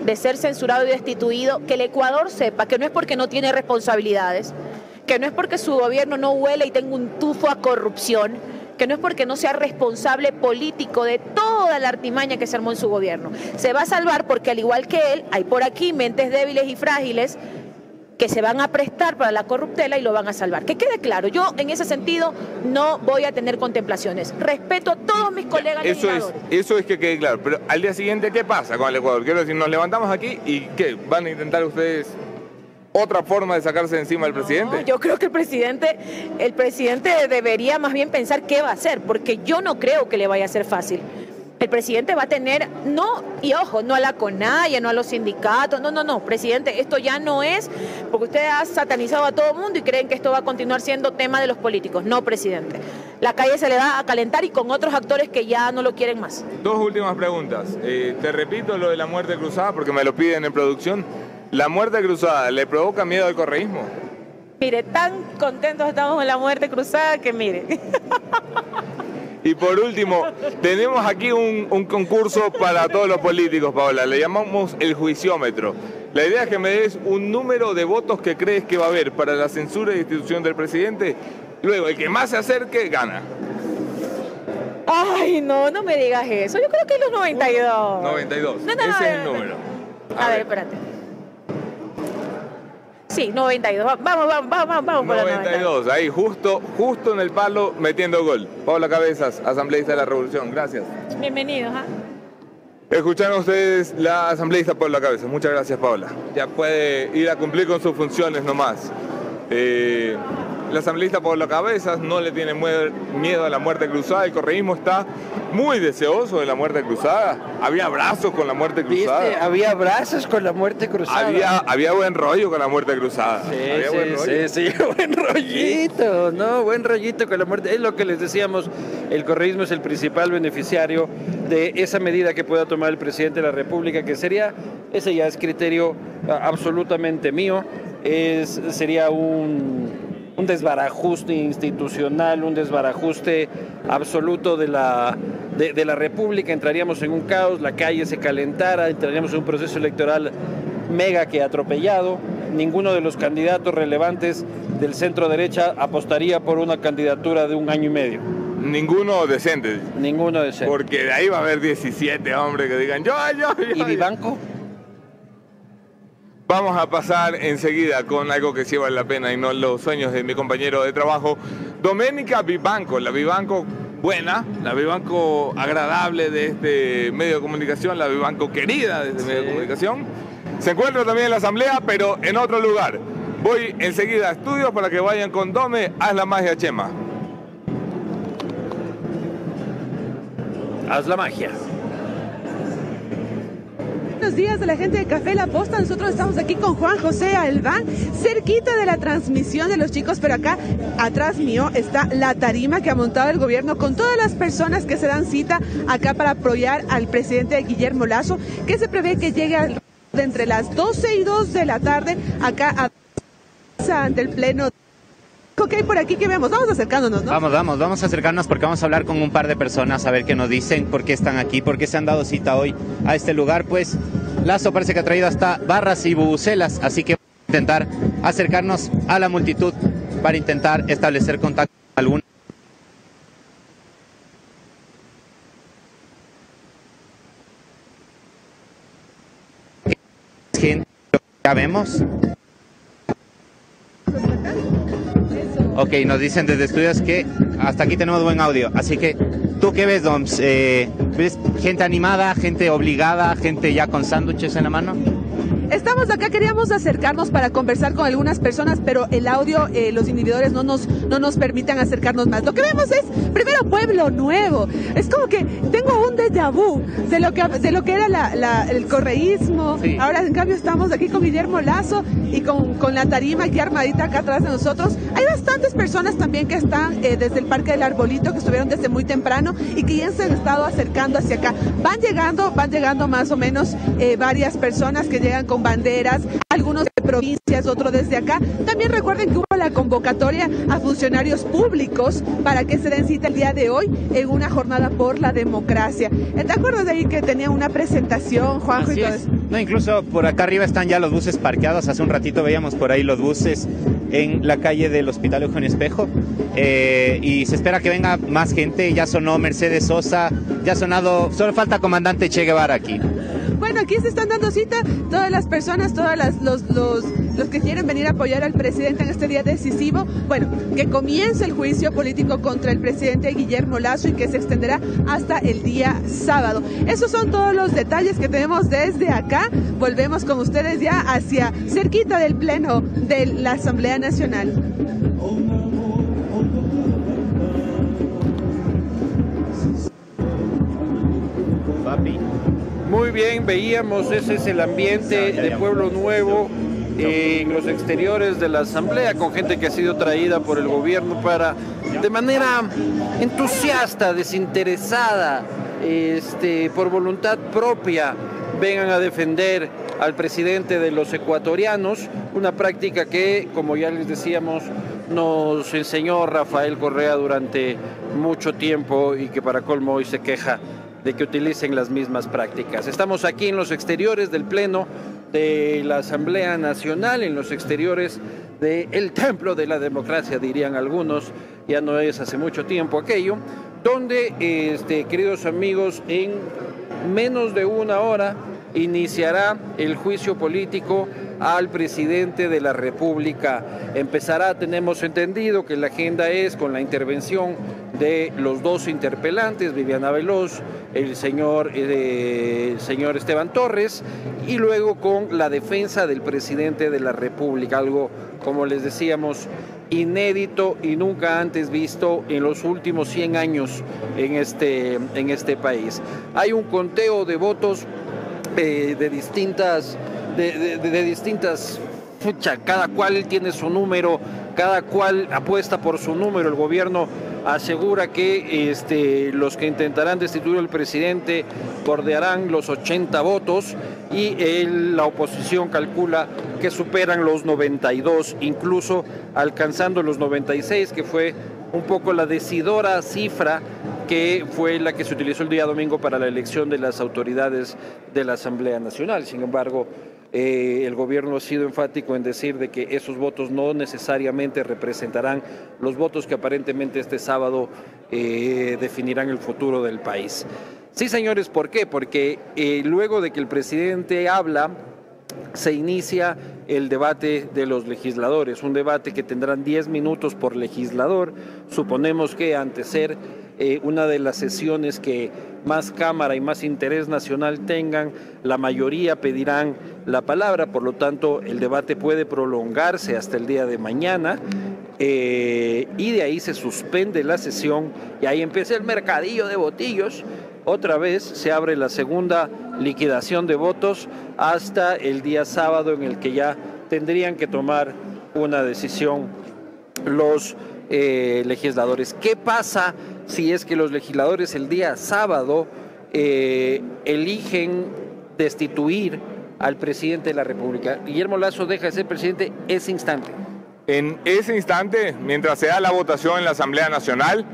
de ser censurado y destituido, que el Ecuador sepa que no es porque no tiene responsabilidades, que no es porque su gobierno no huele y tenga un tufo a corrupción, que no es porque no sea responsable político de toda la artimaña que se armó en su gobierno. Se va a salvar porque al igual que él, hay por aquí mentes débiles y frágiles que se van a prestar para la corruptela y lo van a salvar. Que quede claro, yo en ese sentido no voy a tener contemplaciones. Respeto a todos mis colegas eso es Eso es que quede claro, pero al día siguiente, ¿qué pasa con el Ecuador? Quiero decir, nos levantamos aquí y ¿qué? ¿Van a intentar ustedes otra forma de sacarse de encima al presidente? Yo creo que el presidente, el presidente debería más bien pensar qué va a hacer, porque yo no creo que le vaya a ser fácil el presidente va a tener, no, y ojo, no a la CONAIA, no a los sindicatos, no, no, no, presidente, esto ya no es, porque usted ha satanizado a todo el mundo y creen que esto va a continuar siendo tema de los políticos. No, presidente. La calle se le va a calentar y con otros actores que ya no lo quieren más. Dos últimas preguntas. Eh, te repito lo de la muerte cruzada porque me lo piden en producción. ¿La muerte cruzada le provoca miedo al correísmo? Mire, tan contentos estamos con la muerte cruzada que mire. [LAUGHS] Y por último, tenemos aquí un, concurso para todos los políticos, Paola. Le llamamos el juiciómetro. La idea es que me des un número de votos que crees que va a haber para la censura y destitución del presidente. Luego, el que más se acerque, gana. Ay, no, no me digas eso. Yo creo que es los 92. 92. Ese es el número. A, ver, espérate. Sí, 92. Vamos, vamos, vamos, vamos 92, ahí, justo, justo en el palo metiendo gol. Paula Cabezas, asambleísta de la Revolución. Gracias. Bienvenidos. ¿ah? Escucharon ustedes la asambleísta Paula Cabezas. Muchas gracias, Paula. Ya puede ir a cumplir con sus funciones nomás. Eh, el asambleísta Pablo Cabezas no le tiene miedo a la muerte cruzada. El correísmo está muy deseoso de la muerte cruzada. Había abrazos con la muerte cruzada. Había abrazos con la muerte cruzada. Había, había buen rollo con la muerte cruzada. Sí, sí, buen sí, sí, [LAUGHS] buen rollito, ¿no? Buen rollito con la muerte. Es lo que les decíamos, el correísmo es el principal beneficiario de esa medida que pueda tomar el presidente de la República, que sería, ese ya es criterio absolutamente mío, es, sería un un desbarajuste institucional, un desbarajuste absoluto de la, de, la República, entraríamos en un caos, la calle se calentara, entraríamos en un proceso electoral mega que atropellado, ninguno de los candidatos relevantes del centro derecha apostaría por una candidatura de un año y medio. Ninguno decente. Ninguno decente. Porque de ahí va a haber 17 hombres que digan yo, yo, yo. ¿Y Vivanco? Vamos a pasar enseguida con algo que sí vale la pena y no los sueños de mi compañero de trabajo, Doménica Vivanco, la Vivanco buena, la Vivanco agradable de este medio de comunicación, la Vivanco querida de este medio de comunicación. Se encuentra también en la asamblea, pero en otro lugar. Voy enseguida a estudios para que vayan con Dome, haz la magia, Chema. Haz la magia buenos días de la gente de Café La Posta. Nosotros estamos aquí con Juan José Albán, cerquita de la transmisión de los chicos, pero acá atrás mío está la tarima que ha montado el gobierno con todas las personas que se dan cita acá para apoyar al presidente Guillermo Lazo, que se prevé que llegue de entre las 12 y 2 de la tarde acá a, ante el pleno Ok, por aquí que vemos, vamos acercándonos, ¿no? Vamos, vamos, vamos a acercarnos porque vamos a hablar con un par de personas a ver qué nos dicen, por qué están aquí, por qué se han dado cita hoy a este lugar. Pues Lazo parece que ha traído hasta barras y bubucelas, así que vamos a intentar acercarnos a la multitud para intentar establecer contacto con alguna. Ya vemos. Ok, nos dicen desde estudios que hasta aquí tenemos buen audio. Así que, ¿tú qué ves, Doms? Eh, ¿Ves gente animada, gente obligada, gente ya con sándwiches en la mano? Estamos acá, queríamos acercarnos para conversar con algunas personas, pero el audio, eh, los individuales no nos, no nos permiten acercarnos más. Lo que vemos es, primero, Pueblo Nuevo. Es como que tengo un déjà vu de lo que, de lo que era el correísmo. Ahora, en cambio, estamos aquí con Guillermo Lazo y con, con la tarima aquí armadita acá atrás de nosotros. Hay bastantes personas también que están eh, desde el Parque del Arbolito, que estuvieron desde muy temprano y que ya se han estado acercando hacia acá. Van llegando, van llegando más o menos eh, varias personas que llegan con banderas, algunos de provincias, otros desde acá. También recuerden que hubo la convocatoria a funcionarios públicos para que se den cita el día de hoy en una jornada por la democracia. ¿Te acuerdas de ahí que tenía una presentación, Juanjo? y todo eso? No, incluso por acá arriba están ya los buses parqueados. Hace un ratito veíamos por ahí los buses en la calle del Hospital Eugenio Espejo. Eh, y se espera que venga más gente. Ya sonó Mercedes Sosa, ya ha sonado, solo falta comandante Che Guevara aquí. Bueno, aquí se están dando cita todas las personas, todos los, los, los que quieren venir a apoyar al presidente en este día decisivo. Bueno, que comience el juicio político contra el presidente Guillermo Lazo y que se extenderá hasta el día sábado. Esos son todos los detalles que tenemos desde acá. Volvemos con ustedes ya hacia cerquita del pleno de la Asamblea Nacional. Muy bien, veíamos, ese es el ambiente de Pueblo Nuevo en los exteriores de la asamblea con gente que ha sido traída por el gobierno para de manera entusiasta, desinteresada, este, por voluntad propia, vengan a defender al presidente de los ecuatorianos, una práctica que, como ya les decíamos, nos enseñó Rafael Correa durante mucho tiempo y que para colmo hoy se queja de que utilicen las mismas prácticas. Estamos aquí en los exteriores del Pleno de la Asamblea Nacional, en los exteriores del Templo de la Democracia, dirían algunos, ya no es hace mucho tiempo aquello, donde, este, queridos amigos, en menos de una hora iniciará el juicio político al presidente de la República. Empezará, tenemos entendido que la agenda es con la intervención de los dos interpelantes, Viviana Veloz, el señor, eh, el señor Esteban Torres, y luego con la defensa del presidente de la República, algo, como les decíamos, inédito y nunca antes visto en los últimos 100 años en este, en este país. Hay un conteo de votos eh, de distintas, de, distintas cada cual tiene su número, cada cual apuesta por su número. El gobierno asegura que este, los que intentarán destituir al presidente bordearán los 80 votos y la oposición calcula que superan los 92, incluso alcanzando los 96, que fue un poco la decidora cifra que fue la que se utilizó el día domingo para la elección de las autoridades de la Asamblea Nacional. Sin embargo, eh, el gobierno ha sido enfático en decir de que esos votos no necesariamente representarán los votos que aparentemente este sábado eh, definirán el futuro del país. Sí, señores, ¿por qué? Porque eh, luego de que el presidente habla, se inicia el debate de los legisladores, un debate que tendrán 10 minutos por legislador. Suponemos que ante ser una de las sesiones que más Cámara y más interés nacional tengan, la mayoría pedirán la palabra, por lo tanto el debate puede prolongarse hasta el día de mañana eh, y de ahí se suspende la sesión y ahí empieza el mercadillo de botillos. Otra vez se abre la segunda liquidación de votos hasta el día sábado en el que ya tendrían que tomar una decisión los eh, legisladores. ¿Qué pasa si es que los legisladores el día sábado eh, eligen destituir al presidente de la República? Guillermo Lazo deja de ser presidente ese instante. En ese instante, mientras se da la votación en la Asamblea Nacional,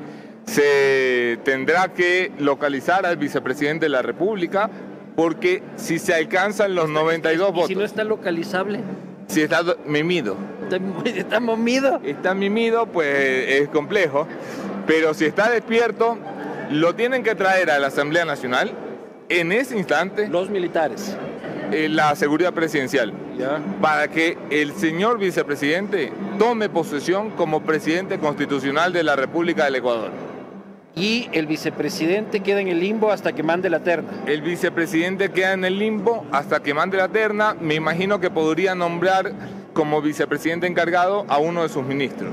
se tendrá que localizar al vicepresidente de la República, porque si se alcanzan los 92 votos... Si no está localizable. Si está mimido. ¿Está, [LAUGHS] mimido? Está mimido, pues es complejo. Pero si está despierto, lo tienen que traer a la Asamblea Nacional en ese instante. Los militares. Eh, la seguridad presidencial. Para que el señor vicepresidente tome posesión como presidente constitucional de la República del Ecuador. Y el vicepresidente queda en el limbo hasta que mande la terna. El vicepresidente queda en el limbo hasta que mande la terna. Me imagino que podría nombrar como vicepresidente encargado a uno de sus ministros.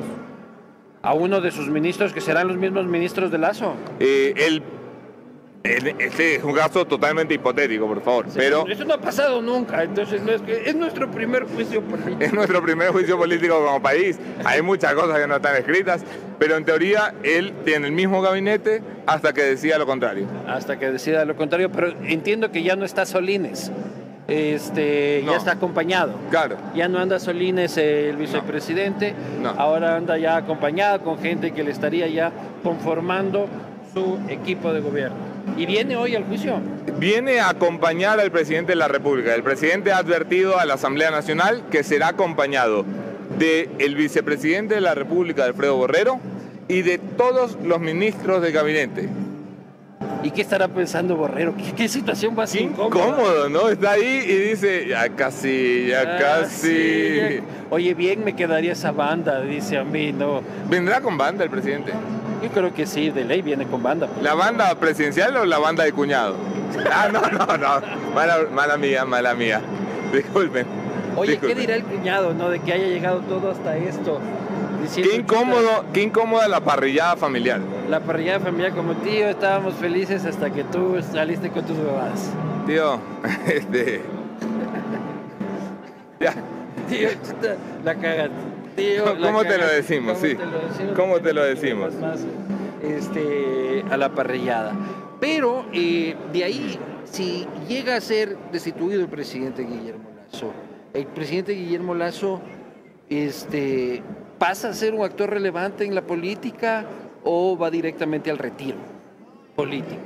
¿A uno de sus ministros que serán los mismos ministros de Lazo? Eh, este es un caso totalmente hipotético, por favor. pero eso no ha pasado nunca, entonces no es, que, es nuestro primer juicio político. Es nuestro primer juicio político como país. Hay muchas cosas que no están escritas, pero en teoría él tiene el mismo gabinete hasta que decida lo contrario. Hasta que decida lo contrario, pero entiendo que ya no está Solines este, ya está acompañado. Claro. Ya no anda Solines el vicepresidente, ahora anda ya acompañado con gente que le estaría ya conformando su equipo de gobierno. ¿Y viene hoy al juicio? Viene a acompañar al presidente de la República. El presidente ha advertido a la Asamblea Nacional que será acompañado del el vicepresidente de la República, Alfredo Borrero, y de todos los ministros de gabinete. ¿Y qué estará pensando Borrero? ¿Qué, situación más qué incómodo, ¿no? Está ahí y dice, ya casi, ya casi. Oye, bien me quedaría esa banda, dice a mí, ¿no? ¿Vendrá con banda el presidente? Yo creo que sí, de ley viene con banda. ¿La banda presidencial o la banda de cuñado? [LAUGHS] ah, no, no, no. Mala, mía, mala mía. Disculpen. Oye, ¿qué dirá el cuñado, no? De que haya llegado todo hasta esto. Qué incómodo, qué incómoda la parrillada familiar. La parrillada familiar como tío, estábamos felices hasta que tú saliste con tus bebadas. Tío, [LAUGHS] este. ya. Tío, la cagas. Tío, ¿Cómo te lo decimos? sí. ¿Cómo te lo decimos? este, a la parrillada. Pero eh, de ahí, si llega a ser destituido el presidente Guillermo Lazo, el presidente Guillermo Lazo este, pasa a ser un actor relevante en la política o va directamente al retiro político?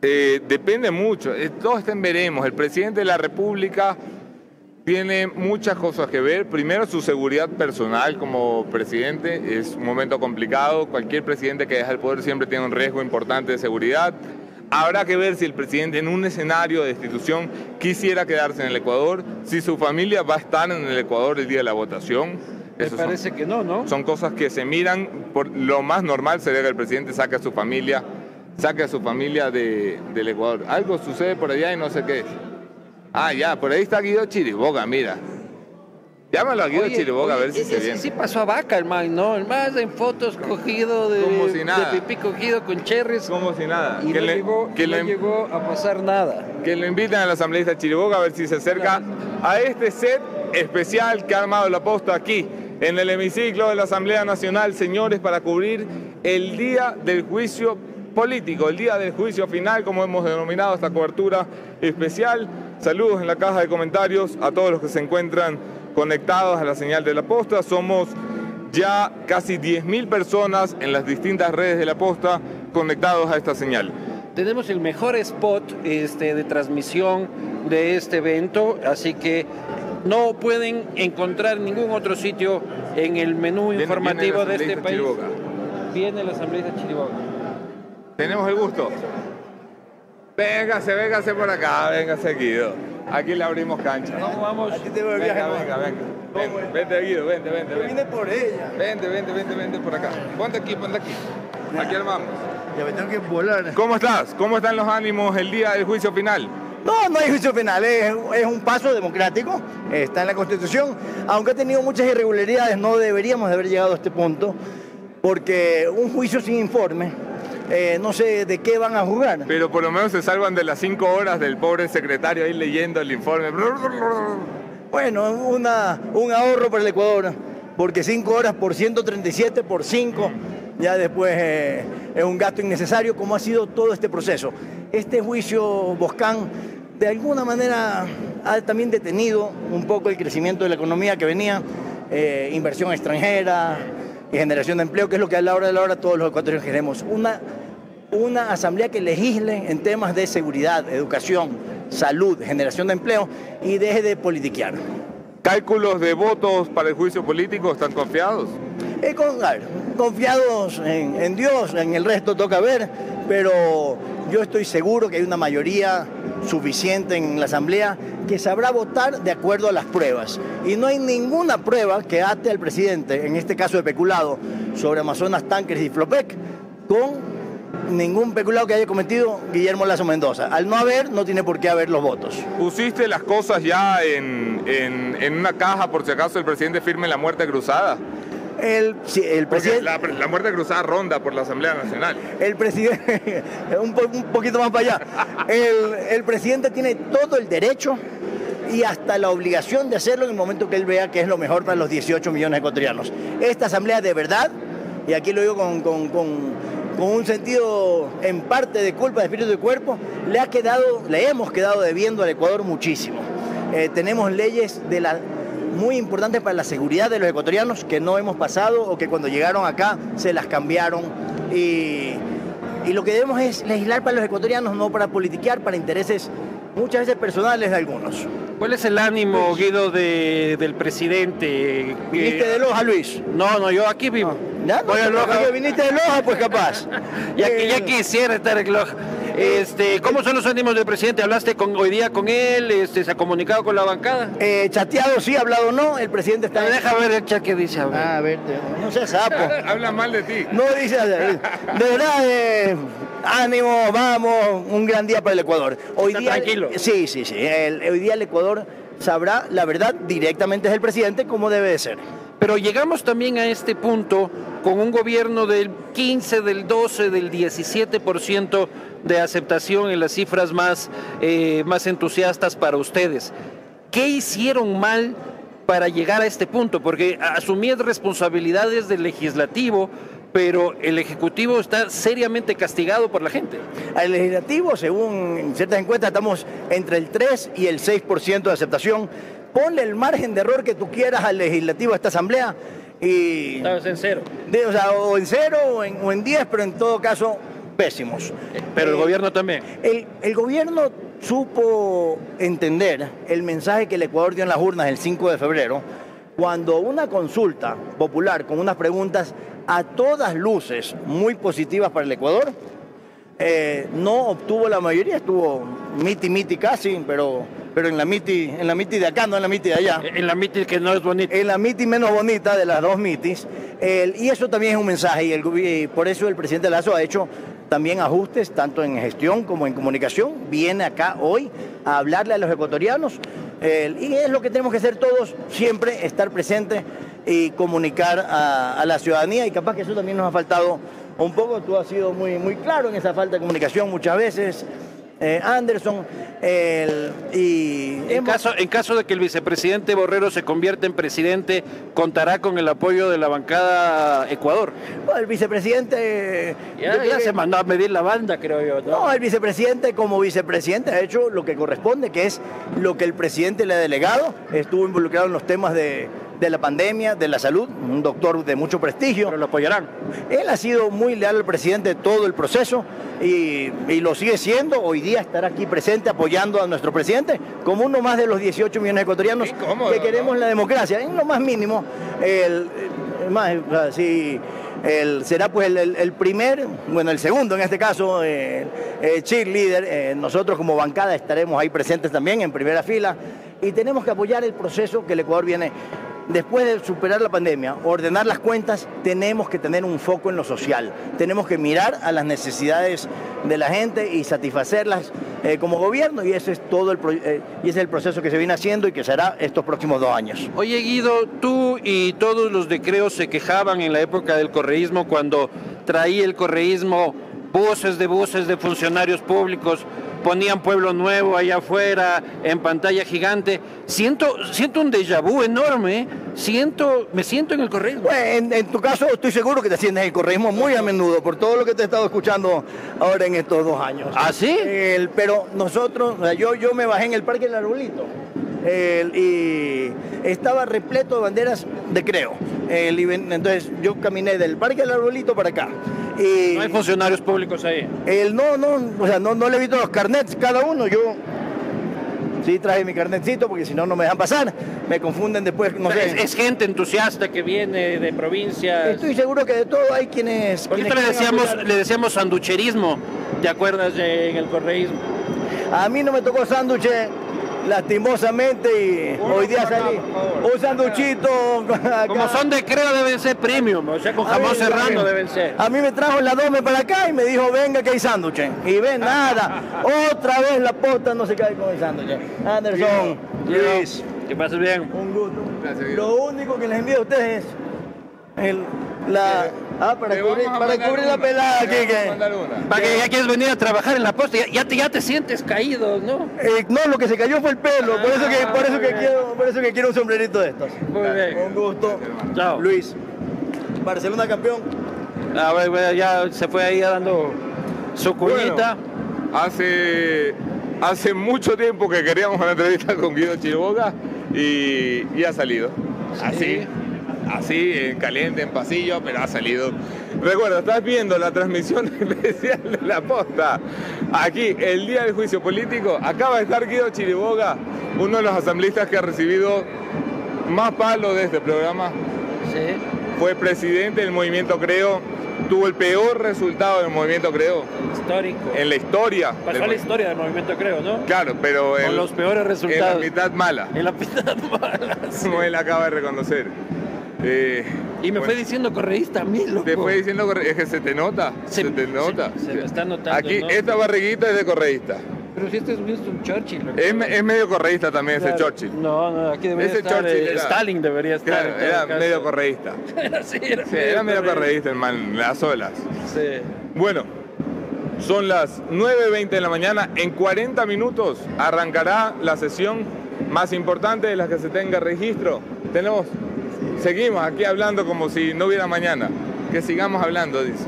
Eh, depende mucho, eh, todos estén veremos. El presidente de la República tiene muchas cosas que ver. Primero, su seguridad personal como presidente es un momento complicado. Cualquier presidente que deja el poder siempre tiene un riesgo importante de seguridad. Habrá que ver si el presidente en un escenario de destitución quisiera quedarse en el Ecuador, si su familia va a estar en el Ecuador el día de la votación. Me parece son, que no, ¿no? son cosas que se miran, por lo más normal sería que el presidente saque a su familia, saque a su familia de- del Ecuador. Algo sucede por allá y no sé qué. Ah, ya, por ahí está Guido Chiriboga, mira. Llámalo a Guido Oye, Chiriboga a ver si ese- se viene. sí pasó a vaca el man, ¿no? El más en fotos cogido de, Como si nada. de pipí cogido con cherries. Como si nada. Y que no, le- llegó, que no le- llegó a pasar nada. que lo inviten al asambleísta Chiriboga a ver si se acerca a este set especial que ha armado la posta aquí en el hemiciclo de la Asamblea Nacional, señores, para cubrir el día del juicio político, el día del juicio final, como hemos denominado esta cobertura especial. Saludos en la caja de comentarios a todos los que se encuentran conectados a la señal de la posta. Somos ya casi 10.000 personas en las distintas redes de la posta conectados a esta señal. Tenemos el mejor spot este, de transmisión de este evento, así que no pueden encontrar ningún otro sitio en el menú Viene- informativo viene de este país. Chiriboga. Viene la asambleísta Chiriboga. Tenemos el gusto. Véngase, véngase por acá, véngase Guido. Aquí le abrimos cancha. ¿Cómo vamos? Aquí tengo el Venga, viaje. venga, venga. Ven, vente Guido, vente, vente, Yo vine por ella. Vente, vente, vente, vente por acá. Ponte aquí, ponte aquí. Aquí armamos. Ya me tengo que volar. ¿Cómo estás? ¿Cómo están los ánimos el día del juicio final? No, no hay juicio penal, es, es un paso democrático, está en la Constitución. Aunque ha tenido muchas irregularidades, no deberíamos de haber llegado a este punto, porque un juicio sin informe, eh, no sé de qué van a juzgar. Pero por lo menos se salvan de las cinco horas del pobre secretario ahí leyendo el informe. Bueno, una, un ahorro para el Ecuador, porque 5 horas por 137 por 5, ya después eh, es un gasto innecesario, como ha sido todo este proceso. Este juicio Boscán, de alguna manera, ha también detenido un poco el crecimiento de la economía que venía, eh, inversión extranjera y generación de empleo, que es lo que a la hora de la hora todos los ecuatorianos queremos. Una, una asamblea que legisle en temas de seguridad, educación, salud, generación de empleo y deje de politiquear. ¿Cálculos de votos para el juicio político están confiados? Eh, con- a ver, confiados en, Dios, en el resto toca ver, pero yo estoy seguro que hay una mayoría suficiente en la Asamblea que sabrá votar de acuerdo a las pruebas. Y no hay ninguna prueba que ate al presidente, en este caso de peculado, sobre Amazonas, Tanques y Flopec, con ningún peculado que haya cometido Guillermo Lazo Mendoza. Al no haber, no tiene por qué haber los votos. ¿Pusiste las cosas ya en, en- en una caja por si acaso el presidente firme la muerte cruzada? El, sí, el Porque presidente... la, la muerte cruzada ronda por la Asamblea Nacional. El presidente, [LAUGHS] un, po- un poquito más para allá, el, el presidente tiene todo el derecho y hasta la obligación de hacerlo en el momento que él vea que es lo mejor para los 18 millones de ecuatorianos. Esta asamblea de verdad, y aquí lo digo con, con- con- con un sentido en parte de culpa de espíritu y cuerpo, le, ha quedado, le hemos quedado debiendo al Ecuador muchísimo. Eh, tenemos leyes de la muy importantes para la seguridad de los ecuatorianos que no hemos pasado o que cuando llegaron acá se las cambiaron y, y lo que debemos es legislar para los ecuatorianos, no para politiquear, para intereses muchas veces personales de algunos. ¿Cuál es el ánimo, Guido, de- del presidente? ¿Viniste de Loja, Luis? No, no, yo aquí vivo. ¿Ya? Voy a No, Loja. que viniste de Loja, pues capaz. [LAUGHS] Ya, que- ya Eh, quisiera estar en Loja. Este, ¿Cómo son los ánimos del presidente? ¿Hablaste con, hoy día con él? Este, ¿Se ha comunicado con la bancada? eh, chateado sí, hablado no, el presidente está... Pero deja ver el chat que dice. a ver. Ah, a ver, no seas sapo. [LAUGHS] Habla mal de ti. No dice, de verdad, eh, ánimo, vamos, un gran día para el Ecuador. Hoy Está día, tranquilo. Sí, sí, sí. el- hoy día el Ecuador sabrá la verdad directamente del presidente como debe de ser. Pero llegamos también a este punto con un gobierno del 15, del 12, del 17% de aceptación en las cifras más, eh, más entusiastas para ustedes. ¿Qué hicieron mal para llegar a este punto? Porque asumían responsabilidades del legislativo, pero el ejecutivo está seriamente castigado por la gente. Al legislativo, según ciertas encuestas, estamos entre el 3 y el 6% de aceptación. Ponle el margen de error que tú quieras al legislativo, a esta asamblea, y Estabas en cero. de- o, sea, o en cero o en, o en 10, pero en todo caso, pésimos. Pero el Eh, gobierno también. El, el gobierno supo entender el mensaje que el Ecuador dio en las urnas el 5 de febrero, cuando una consulta popular con unas preguntas a todas luces muy positivas para el Ecuador, eh, no obtuvo la mayoría, estuvo miti miti casi, pero, pero en la miti, en la miti de acá, no en la miti de allá. En la miti que no es bonita. En la miti menos bonita de las dos mitis. El- y eso también es un mensaje y, el gobi- y por eso el presidente Lazo ha hecho también ajustes, tanto en gestión como en comunicación. Viene acá hoy a hablarle a los ecuatorianos. Y es lo que tenemos que hacer todos, siempre estar presentes y comunicar a, a la ciudadanía. Y capaz que eso también nos ha faltado un poco. Tú has sido muy, muy claro en esa falta de comunicación muchas veces. Eh, Anderson, el- y En hemos- caso, en caso de que el vicepresidente Borrero se convierta en presidente, contará con el apoyo de la bancada Ecuador. Bueno, el vicepresidente. Ya, creo ya que- se mandó a medir la banda, creo yo. ¿no? No, el vicepresidente como vicepresidente ha hecho lo que corresponde, que es lo que el presidente le ha delegado. Estuvo involucrado en los temas de, de la pandemia, de la salud, un doctor de mucho prestigio. Pero lo apoyarán. Él ha sido muy leal al presidente todo el proceso y, y lo sigue siendo. Hoy día estará aquí presente apoyando a nuestro presidente como uno más de los 18 millones de ecuatorianos cómodo, que queremos ¿no? la democracia. En lo más mínimo, el, el más, o sea, sí, el- será pues el, el- el primer, bueno, el segundo en este caso, eh, eh, cheerleader. Eh, nosotros como bancada estaremos ahí presentes también en primera fila y tenemos que apoyar el proceso que el Ecuador viene Después de superar la pandemia, ordenar las cuentas, tenemos que tener un foco en lo social. Tenemos que mirar a las necesidades de la gente y satisfacerlas eh, como gobierno y ese es todo el, eh, y ese es el proceso que se viene haciendo y que será estos próximos dos años. Oye, Guido, tú y todos los de Creo se quejaban en la época del correísmo cuando traía el correísmo buses de buses de funcionarios públicos, ponían Pueblo Nuevo allá afuera, en pantalla gigante. Siento, siento un déjà vu enorme, ¿eh? siento, me siento en el correísmo. Bueno, en, en tu caso estoy seguro que te sientes el correísmo muy a menudo por todo lo que te he estado escuchando ahora en estos dos años. ¿Ah, sí? El- pero nosotros, yo, yo me bajé en el Parque del Arbolito y estaba repleto de banderas de Creo. Entonces yo caminé del Parque del Arbolito para acá. Y No hay funcionarios públicos ahí. el, no, no, o sea, no, no le he visto los carnets cada uno. Yo sí traje mi carnetcito porque si no, no me dejan pasar. Me confunden después, no es, sé. es gente entusiasta que viene de provincias. Estoy seguro que de todo hay quienes. Por quienes le decíamos, le decíamos sanducherismo, ¿te acuerdas de- en el correísmo? A mí no me tocó sándwich lastimosamente y hoy día acá, salí. Un sanduchito. acá. Como son de creo deben ser premium, o sea, con jamón ver, serrano deben ser. A mí me trajo la dome para acá y me dijo, venga que hay sándwich. Y ven, nada. [LAUGHS] Otra vez la posta no se cae con el sándwich. Anderson, Luis, Que pases bien. un gusto. Gracias. Lo único que les envío a ustedes es el, la... Ah, para cubrir, para cubrir la pelada Te. Para que ya quieres venir a trabajar en la posta, ya, ya te, ya te sientes caído, ¿no? Eh, no, lo que se cayó fue el pelo, por eso que, por eso que quiero, por eso que quiero un sombrerito de estos. Muy bien. Gusto. Chao. Luis. Barcelona campeón. A ver, bueno, ya se fue ahí dando su cuñita. Hace, hace mucho tiempo que queríamos una entrevista con Guido Chiriboga y, y ha salido. Así, así, en caliente, en pasillo, pero ha salido. Recuerda, estás viendo la transmisión [LAUGHS] especial de la posta. Aquí, el día del juicio político, acaba de estar Guido Chiriboga, uno de los asambleístas que ha recibido más palos de este programa. Sí. Fue presidente del movimiento Creo, tuvo el peor resultado del movimiento Creo Histórico. en la historia. del Pasó la historia del movimiento, creo, ¿no? Claro, pero Con en, los peores en resultados. la mitad mala, En la [LAUGHS] mitad mala. sí. como él acaba de reconocer. Eh, Y me bueno, fue diciendo correísta a mí, loco. Te fue diciendo, corre- es que se te nota, se, Se- te nota. se- se me está notando, Aquí, ¿no? esta barriguita es de correísta. Pero si este es Winston Churchill. loco. Es, es medio correísta también ese. Churchill. No, no, aquí debería Ese estar. Churchill eh, era- Stalin debería estar. Claro, era caso. medio correísta. [LAUGHS] sí, era, Sí, era medio correísta, hermano, las olas. Sí. Bueno, son las 9.20 de la mañana. En 40 minutos arrancará la sesión más importante de la que se tenga registro. Tenemos, seguimos aquí hablando como si no hubiera mañana. Que sigamos hablando, dice.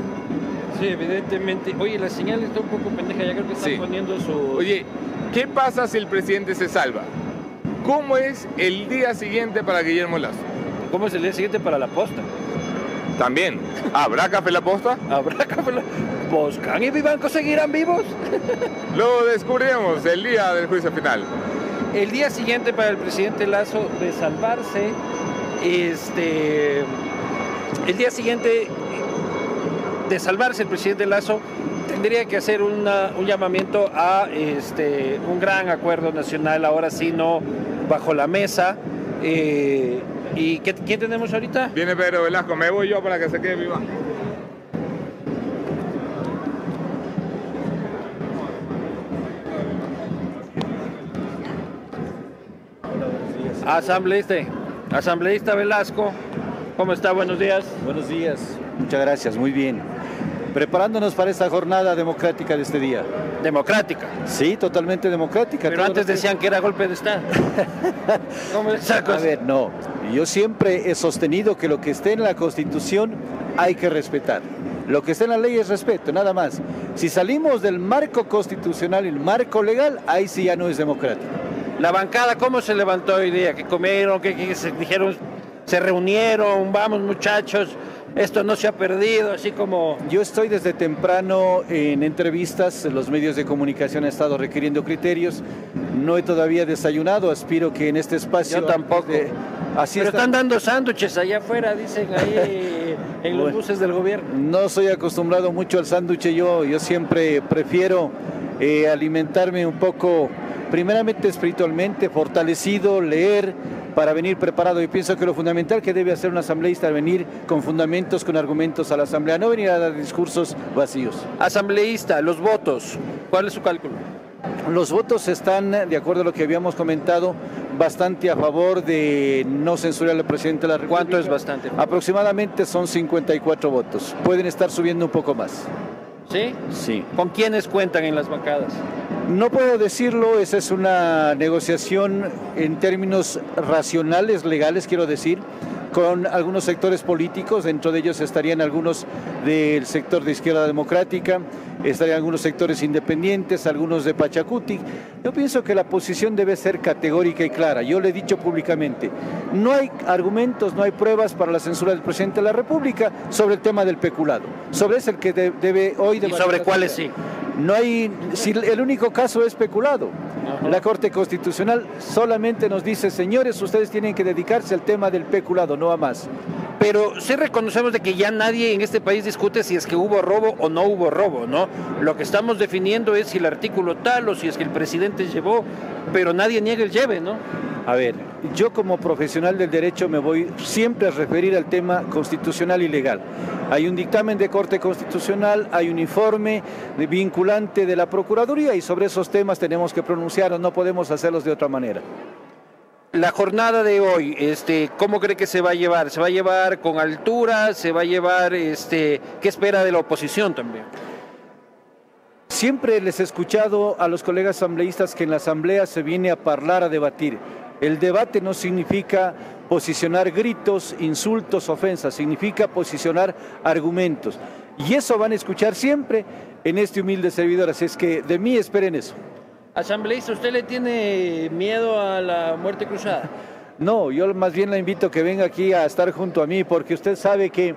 Sí, evidentemente. Oye, la señal está un poco pendeja, ya creo que están Sí. poniendo su. Oye, ¿qué pasa si el presidente se salva? ¿Cómo es el día siguiente para Guillermo Lazo? ¿cómo es el día siguiente para la posta? También, ¿habrá café la posta? ¿Habrá café? ¿Boscan y Vivanco seguirán vivos? [LAUGHS] Lo descubriremos el día del juicio final. El día siguiente para el presidente Lazo de salvarse, este, el día siguiente de salvarse el presidente Lazo tendría que hacer una- un llamamiento a este, un gran acuerdo nacional, ahora sí, no bajo la mesa. Eh, ¿Y qué, quién tenemos ahorita? Viene Pedro Velasco, me voy yo para que se quede viva. Asambleísta, asambleísta Velasco, ¿cómo está? Buenos días. Buenos días, muchas gracias, muy bien. Preparándonos para esta jornada democrática de este día. Democrática. Sí, totalmente democrática. Pero Todo antes que- decían que era golpe de Estado. [LAUGHS] ¿Cómo es esa A ver, no, yo siempre he sostenido que lo que esté en la Constitución hay que respetar. Lo que esté en la ley es respeto, nada más. Si salimos del marco constitucional y el marco legal, ahí sí ya no es democrático. La bancada, ¿cómo se levantó hoy día? ¿Que comieron? ¿Que, que se dijeron? ¿Se reunieron? Vamos muchachos, esto no se ha perdido, así como... Yo estoy desde temprano en entrevistas, los medios de comunicación han estado requiriendo criterios. No he todavía desayunado, aspiro que en este espacio... Yo tampoco. antes de- así Pero está- están dando sándwiches allá afuera, dicen ahí en los Bueno. buses del gobierno. No soy acostumbrado mucho al sándwich yo, yo siempre prefiero eh, alimentarme un poco, primeramente espiritualmente, fortalecido, leer para venir preparado. Y pienso que lo fundamental que debe hacer un asambleísta es venir con fundamentos, con argumentos a la asamblea, no venir a dar discursos vacíos. Asambleísta, los votos, ¿cuál es su cálculo? Los votos están, de acuerdo a lo que habíamos comentado, bastante a favor de no censurar al presidente de la República. ¿Cuánto es bastante? Aproximadamente son 54 votos. Pueden estar subiendo un poco más. ¿Sí? Sí. ¿Con quiénes cuentan en las bancadas? No puedo decirlo, esa es una negociación en términos racionales, legales, quiero decir, con algunos sectores políticos, dentro de ellos estarían algunos del sector de izquierda democrática, estarían algunos sectores independientes, algunos de Pachacuti. Yo pienso que la posición debe ser categórica y clara. Yo le he dicho públicamente, no hay argumentos, no hay pruebas para la censura del presidente de la República sobre el tema del peculado. Sobre ese el que de- debe hoy... ¿Y sobre cuáles sí? No hay, si el único caso es peculado. La Corte Constitucional solamente nos dice, señores, ustedes tienen que dedicarse al tema del peculado, no a más. Pero sí reconocemos de que ya nadie en este país discute si es que hubo robo o no hubo robo, ¿no? Lo que estamos definiendo es si el artículo tal o si es que el presidente llevó, pero nadie niega el lleve, ¿no? A ver, yo como profesional del derecho me voy siempre a referir al tema constitucional y legal. Hay un dictamen de Corte Constitucional, hay un informe de- vinculante de la Procuraduría y sobre esos temas tenemos que pronunciarnos, no podemos hacerlos de otra manera. La jornada de hoy, este, ¿cómo cree que se va a llevar? ¿Se va a llevar con altura? ¿Se va a llevar, este, qué espera de la oposición también? Siempre les he escuchado a los colegas asambleístas que en la asamblea se viene a hablar, a debatir. El debate no significa posicionar gritos, insultos, ofensas, significa posicionar argumentos. Y eso van a escuchar siempre en este humilde servidor, así es que de mí esperen eso. Asambleísta, ¿usted le tiene miedo a la muerte cruzada? [LAUGHS] No, yo más bien la invito a que venga aquí a estar junto a mí, porque usted sabe que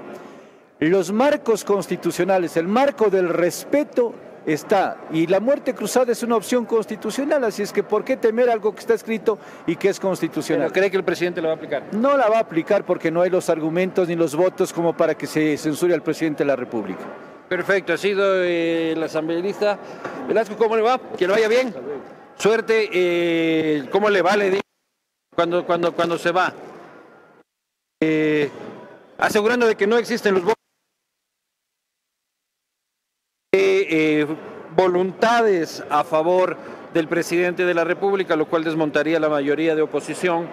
los marcos constitucionales, el marco del respeto está, y la muerte cruzada es una opción constitucional, así es que ¿por qué temer algo que está escrito y que es constitucional? ¿Pero cree que el presidente lo va a aplicar? No la va a aplicar porque no hay los argumentos ni los votos como para que se censure al presidente de la República. Perfecto, ha sido eh, el asambleísta Velasco, ¿cómo le va? Que le vaya bien. Suerte, eh, ¿cómo le va? Le digo, cuando, cuando, cuando se va. Eh, asegurando de que no existen los votos. Eh, eh, voluntades a favor del presidente de la República, lo cual desmontaría la mayoría de oposición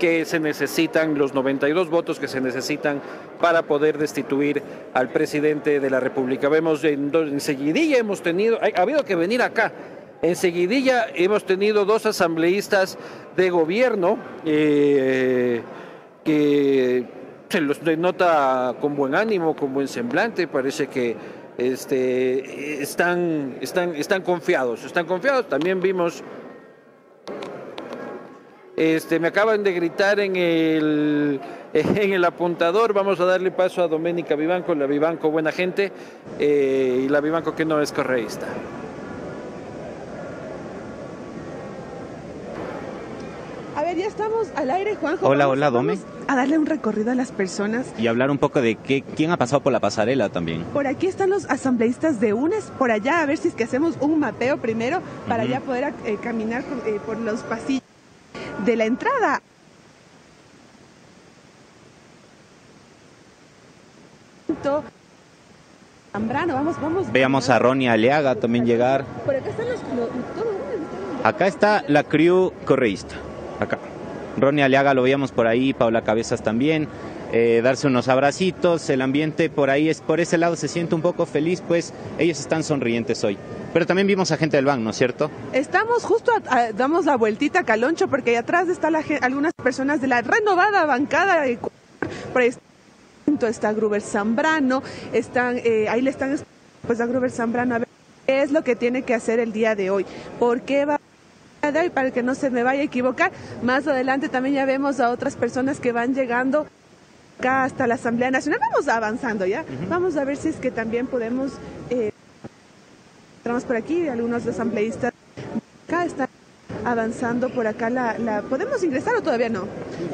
que se necesitan, los 92 votos que se necesitan para poder destituir al presidente de la República. Vemos en, seguidilla hemos tenido, ha, ha habido que venir acá, en seguidilla hemos tenido dos asambleístas de gobierno eh, que se los denota con buen ánimo, con buen semblante, parece que este, están, están, están confiados, están confiados. También vimos este, me acaban de gritar en el, [LAUGHS] en el apuntador. Vamos a darle paso a Doménica Vivanco, la Vivanco buena gente eh, y la Vivanco que no es correísta. A ver, ya estamos al aire, Juanjo. Hola, Vamos- hola, Dome. A darle un recorrido a las personas. Y hablar un poco de qué, quién ha pasado por la pasarela también. Por aquí están los asambleístas de UNES, por allá, a ver si es que hacemos un mapeo primero para Ujú. ya poder eh, caminar por, eh, por los pasillos de la entrada. Zambrano, vamos, vamos. Veamos a Ronnie Aliaga también llegar. Por acá están los... los- UNES. Acá está la crew correísta. Acá. Ronnie Aliaga lo veíamos por ahí, Paula Cabezas también. eh, darse unos abracitos, el ambiente por ahí es por ese lado se siente un poco feliz, pues ellos están sonrientes hoy. Pero también vimos a gente del BAN, ¿no es cierto? Estamos justo, a- damos la vueltita a Caloncho porque ahí atrás está la, gen- algunas personas de la renovada bancada de está Gruber Zambrano, están, eh, ahí le están pues a Gruber Zambrano a ver qué es lo que tiene que hacer el día de hoy, por qué va de hoy para que no se me vaya a equivocar. Más adelante también ya vemos a otras personas que van llegando acá hasta la Asamblea Nacional. Vamos avanzando ya. Vamos a ver si es que también podemos eh, entramos por aquí, algunos asambleístas acá están avanzando por acá la, la- ¿podemos ingresar o todavía no?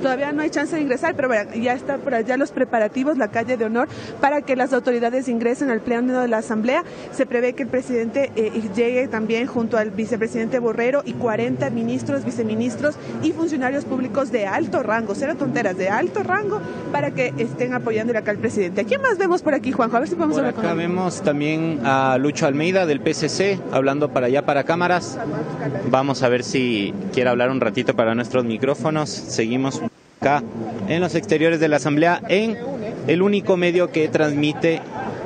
Todavía no hay chance de ingresar, pero bueno, ya está por allá los preparativos, la calle de honor, para que las autoridades ingresen al pleno de la asamblea. Se prevé que el presidente eh, llegue también junto al vicepresidente Borrero y 40 ministros, viceministros y funcionarios públicos de alto rango, cero tonteras, de alto rango, para que estén apoyándole acá al presidente. ¿A quién más vemos por aquí, Juanjo? A ver si podemos Por hablar con acá él. vemos también a Lucho Almeida del PCC hablando para allá para cámaras. Vamos a ver si quiere hablar un ratito para nuestros micrófonos. Seguimos acá en los exteriores de la Asamblea en el único medio que transmite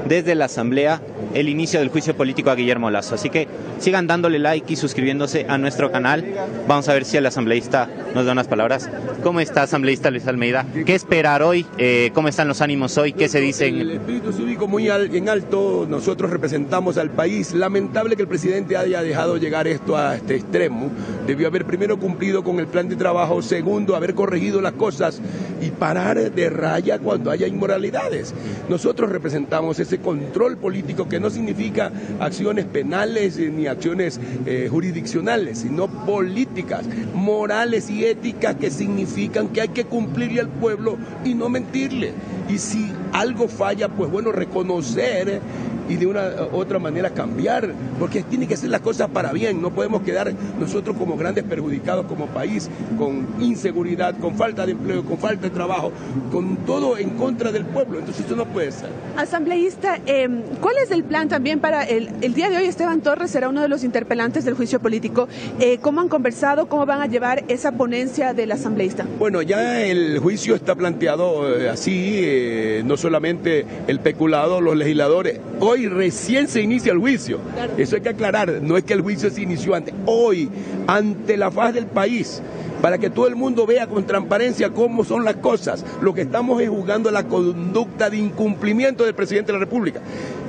desde la Asamblea el inicio del juicio político a Guillermo Lazo. Así que sigan dándole like y suscribiéndose a nuestro canal. Vamos a ver si el asambleísta nos da unas palabras. ¿Cómo está, asambleísta Luis Almeida? ¿Qué esperar hoy? Eh, ¿Cómo están los ánimos hoy? ¿Qué se El dicen? espíritu cívico muy al- en alto, nosotros representamos al país. Lamentable que el presidente haya dejado llegar esto a este extremo. Debió haber primero cumplido con el plan de trabajo, segundo, haber corregido las cosas y parar de raya cuando haya inmoralidades. Nosotros representamos ese control político que no significa acciones penales eh, ni acciones eh, jurisdiccionales, sino políticas, morales y éticas que significan que hay que cumplirle al pueblo y no mentirle. Y si algo falla, pues bueno, reconocer y de una eh, otra manera cambiar, porque tiene que ser las cosas para bien, no podemos quedar nosotros como grandes perjudicados como país, con inseguridad, con falta de empleo, con falta de trabajo, con todo en contra del pueblo, entonces eso no puede ser. Asambleísta, eh, ¿cuál es el plan también para el, el día de hoy? Esteban Torres será uno de los interpelantes del juicio político. Eh, ¿Cómo han conversado? ¿Cómo van a llevar esa ponencia del asambleísta? Bueno, ya el juicio está planteado eh, así, eh, no solamente el peculado, los legisladores. Hoy recién se inicia el juicio. Eso hay que aclarar, no es que el juicio se inició antes. Hoy, ante la faz del país, para que todo el mundo vea con transparencia cómo son las cosas. Lo que estamos es juzgando la conducta de incumplimiento del presidente de la República.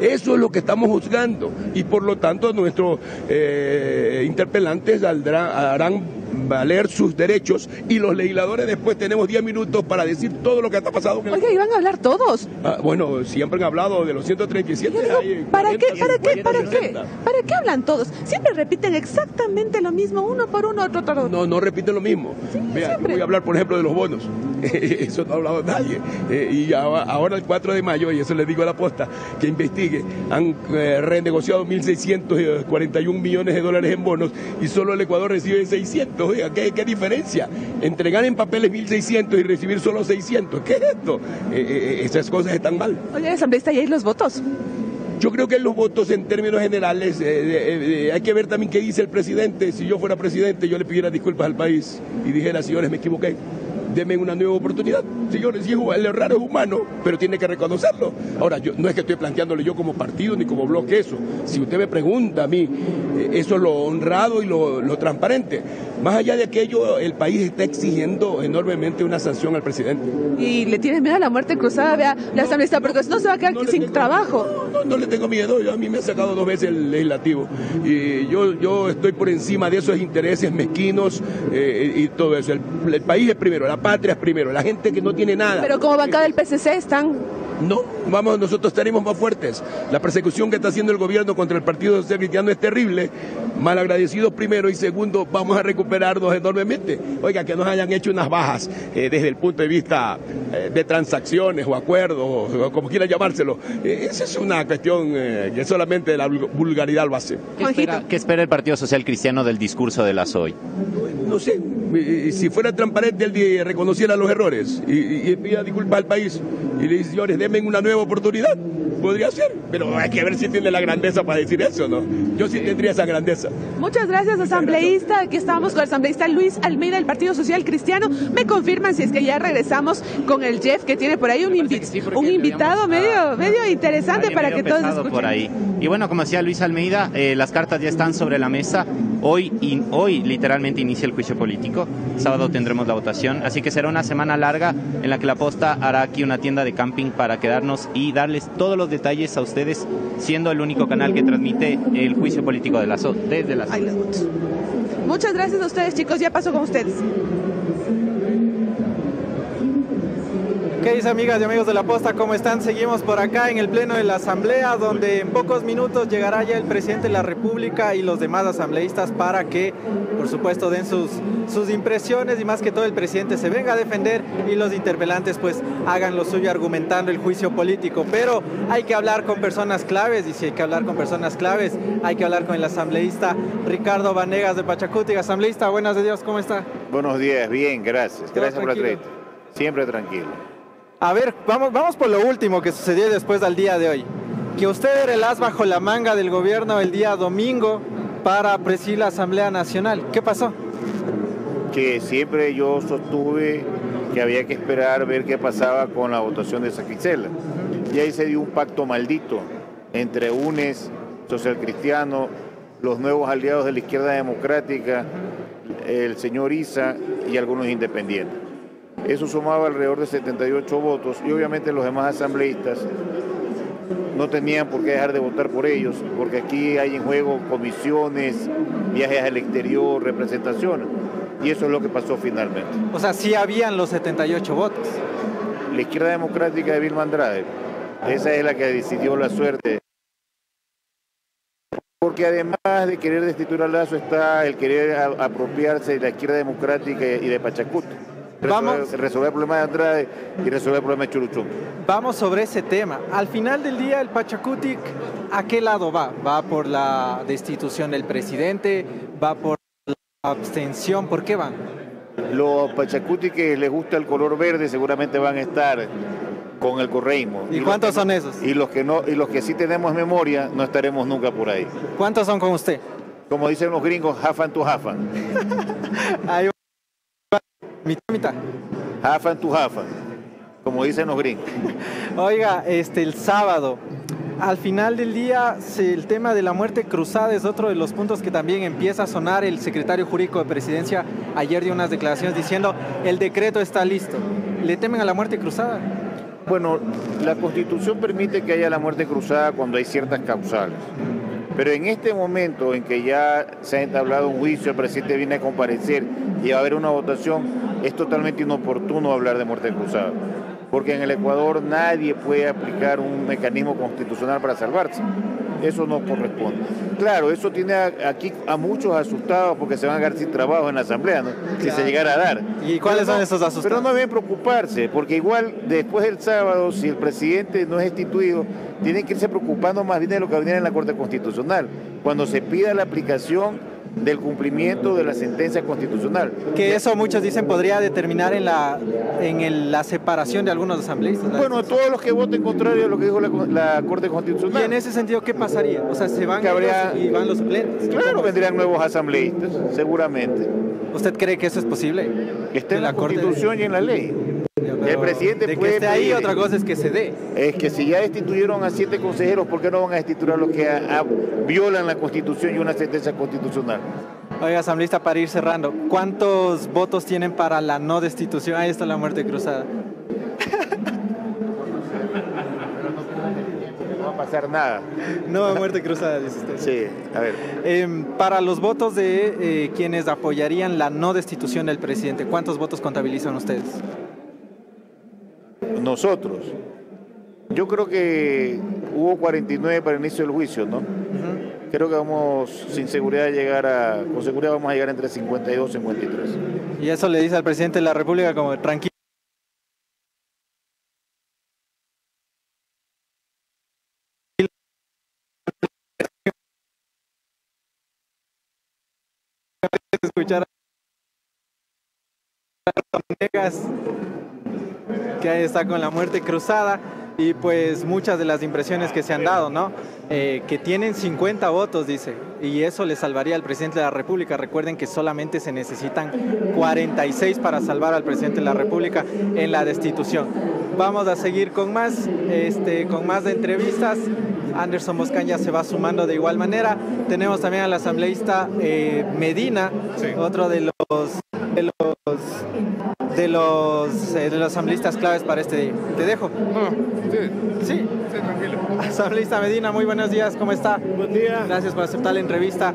Eso es lo que estamos juzgando y por lo tanto nuestros eh, interpelantes saldrán- harán valer sus derechos y los legisladores después tenemos 10 minutos para decir todo lo que está pasado. en el- Oiga, iban a hablar todos. Ah, bueno, siempre han hablado de los 137. Yo digo, hay ¿Para 40, qué, para qué, 50, para qué? 60. ¿Para qué hablan todos? Siempre repiten exactamente lo mismo, uno por uno, otro por otro. No, no repiten lo mismo. Vea, yo siempre. voy a hablar, por ejemplo, de los bonos. [LAUGHS] eso no ha hablado nadie. Eh, y ahora, ahora el 4 de mayo, y eso le digo a la posta, que investigue, han eh, renegociado 1.641 millones de dólares en bonos y solo el Ecuador recibe 600. Oiga, ¿qué, qué diferencia? Entregar en papeles 1.600 y recibir solo 600. ¿Qué es esto? Eh, eh, esas cosas están mal. Oye, asambleísta, ¿y ahí los votos? Yo creo que los votos en términos generales eh, eh, eh, hay que ver también qué dice el presidente. Si yo fuera presidente, yo le pidiera disculpas al país y dijera, señores, me equivoqué. Denme una nueva oportunidad. Señores, sí, el error es humano, pero tiene que reconocerlo. Ahora, yo no es que estoy planteándole yo como partido ni como bloque eso. Si usted me pregunta a mí, eh, eso es lo honrado y lo, lo transparente. Más allá de aquello, el país está exigiendo enormemente una sanción al presidente. Y le tienes miedo a la muerte cruzada, vea, la asambleísta, porque si no se va a quedar No sin tengo- trabajo. No, no, no le tengo miedo. Yo- a mí me ha sacado dos veces el legislativo. Y yo, yo estoy por encima de esos intereses mezquinos eh, y todo eso. El, el país es primero, la patria es primero, la gente que no tiene nada. Pero como bancada del PCC están No, vamos, nosotros estaremos más fuertes. La persecución que está haciendo el gobierno contra el Partido Social Cristiano es terrible. Mal agradecidos primero y segundo, vamos a recuperarnos enormemente. Oiga, que nos hayan hecho unas bajas eh, desde el punto de vista eh, de transacciones o acuerdos, o, como quiera llamárselo. Eh, esa es una cuestión eh, que solamente la vulgaridad lo hace. ¿Qué espera, ¿Qué espera el Partido Social Cristiano del discurso de la SOI? No sé, eh, si fuera transparente, él reconociera los errores y, y pida disculpas al país y le dice, señores, denme una nueva oportunidad. Podría ser, pero hay que ver si tiene la grandeza para decir eso, ¿no? Yo sí tendría esa grandeza. Muchas gracias, asambleísta. Aquí estamos con el asambleísta Luis Almeida del Partido Social Cristiano. Me confirman si es que ya regresamos con el Jeff, que tiene por ahí un, invi sí, un invitado medio, medio interesante para que todos escuchen. Por ahí. Y bueno, como decía Luis Almeida, eh, las cartas ya están sobre la mesa. Hoy, in, hoy literalmente inicia el juicio político. Sábado tendremos la votación. Así que será una semana larga en la que la posta hará aquí una tienda de camping para quedarnos y darles todos los detalles a ustedes, siendo el único canal que transmite el juicio político de la SO, desde la SO. Muchas gracias a ustedes, chicos. Ya paso con ustedes. ¿Qué dice amigas y amigos de la posta? ¿Cómo están? Seguimos por acá en el pleno de la asamblea donde en pocos minutos llegará ya el presidente de la república y los demás asambleístas para que por supuesto den sus, sus impresiones y más que todo el presidente se venga a defender y los interpelantes pues hagan lo suyo argumentando el juicio político. Pero hay que hablar con personas claves y si hay que hablar con personas claves hay que hablar con el asambleísta Ricardo Vanegas de Pachacuti. Asambleísta, buenos días, ¿cómo está? Buenos días, bien, gracias. Gracias por la entrevista. Siempre tranquilo. A ver, vamos, vamos por lo último que sucedió después del día de hoy. Que usted era el as bajo la manga del gobierno el día domingo para presidir la Asamblea Nacional. ¿Qué pasó? Que siempre yo sostuve que había que esperar ver qué pasaba con la votación de Saquicela. Y ahí se dio un pacto maldito entre UNES, Social Cristiano, los nuevos aliados de la izquierda democrática, el señor Isa y algunos independientes. Eso sumaba alrededor de 78 votos y obviamente los demás asambleístas no tenían por qué dejar de votar por ellos, porque aquí hay en juego comisiones, viajes al exterior, representaciones. Y eso es lo que pasó finalmente. O sea, sí habían los 78 votos. La izquierda democrática de Vilma Andrade, esa es la que decidió la suerte. Porque además de querer destituir a Lazo está el querer apropiarse de la izquierda democrática y de Pachacuti Vamos, resolver el problema de Andrade y resolver el problema de Churuchum. Vamos sobre ese tema. Al final del día, el Pachacutic, ¿a qué lado va? ¿Va por la destitución del presidente? ¿Va por la abstención? ¿Por qué van? Los Pachacuti que les gusta el color verde seguramente van a estar con el correísmo. ¿Y, ¿Y cuántos son esos? Y los que no, y los que sí tenemos memoria, no estaremos nunca por ahí. ¿Cuántos son con usted? Como dicen los gringos, hafan to hafan. [LAUGHS] Mitad, mitad. Hafan to hafan, como dicen los gringos. [LAUGHS] Oiga, este, el sábado, al final del día, el tema de la muerte cruzada es otro de los puntos que también empieza a sonar. El secretario jurídico de presidencia ayer dio unas declaraciones diciendo el decreto está listo. ¿Le temen a la muerte cruzada? Bueno, la constitución permite que haya la muerte cruzada cuando hay ciertas causales. Pero en este momento en que ya se ha entablado un juicio, el presidente viene a comparecer y va a haber una votación, es totalmente inoportuno hablar de muerte cruzada. Porque en el Ecuador nadie puede aplicar un mecanismo constitucional para salvarse. Eso no corresponde. Claro, eso tiene aquí a muchos asustados porque se van a quedar sin trabajo en la Asamblea, ¿no? si se llegara a dar. ¿Y cuáles pero son no, esos asustados? Pero no deben preocuparse, porque igual después del sábado, si el presidente no es destituido, tienen que irse preocupando más bien de lo que viene en la Corte Constitucional. Cuando se pida la aplicación del cumplimiento de la sentencia constitucional. Que eso muchos dicen podría determinar en la en el, la separación de algunos asambleístas. Bueno, a todos los que voten contrario a lo que dijo la, la, Corte Constitucional. Y en ese sentido, ¿qué pasaría? O sea, se van habría, y van los suplentes. Claro, vendrían nuevos asambleístas, seguramente. ¿Usted cree que eso es posible? Está en la, la Constitución de... y en la ley. El presidente de puede que esté ahí, pedir, otra cosa es que se dé. Es que si ya destituyeron a siete consejeros, ¿por qué no van a destituir a los que a, a, violan la Constitución y una sentencia constitucional? Oiga, asambleísta, para ir cerrando, ¿cuántos votos tienen para la no destitución? Ahí está la muerte cruzada. No va a pasar nada. No va muerte cruzada, dice usted. Sí, a ver. Eh, para los votos de eh, quienes apoyarían la no destitución del presidente, ¿cuántos votos contabilizan ustedes? Nosotros. Yo creo que hubo 49 para el inicio del juicio, ¿no? Creo que vamos, sin seguridad, a llegar a, con seguridad vamos a llegar entre 52 y 53. Y eso le dice al presidente de la República como tranquilo. escuchar a que ahí está con la muerte cruzada y pues muchas de las impresiones que se han dado, ¿no? Eh, que tienen 50 votos, dice, y eso le salvaría al presidente de la República. Recuerden que solamente se necesitan 46 para salvar al presidente de la República en la destitución. Vamos a seguir con más, este, con más de entrevistas. Anderson Moscán ya se va sumando de igual manera. Tenemos también al asambleísta eh, Medina, otro de los, de los de los, eh, de los asambleístas claves para este día. Te dejo. sí. Sí. tranquilo. Asambleísta Medina, muy buenos días, ¿cómo está? Buen día. Gracias por aceptar la entrevista.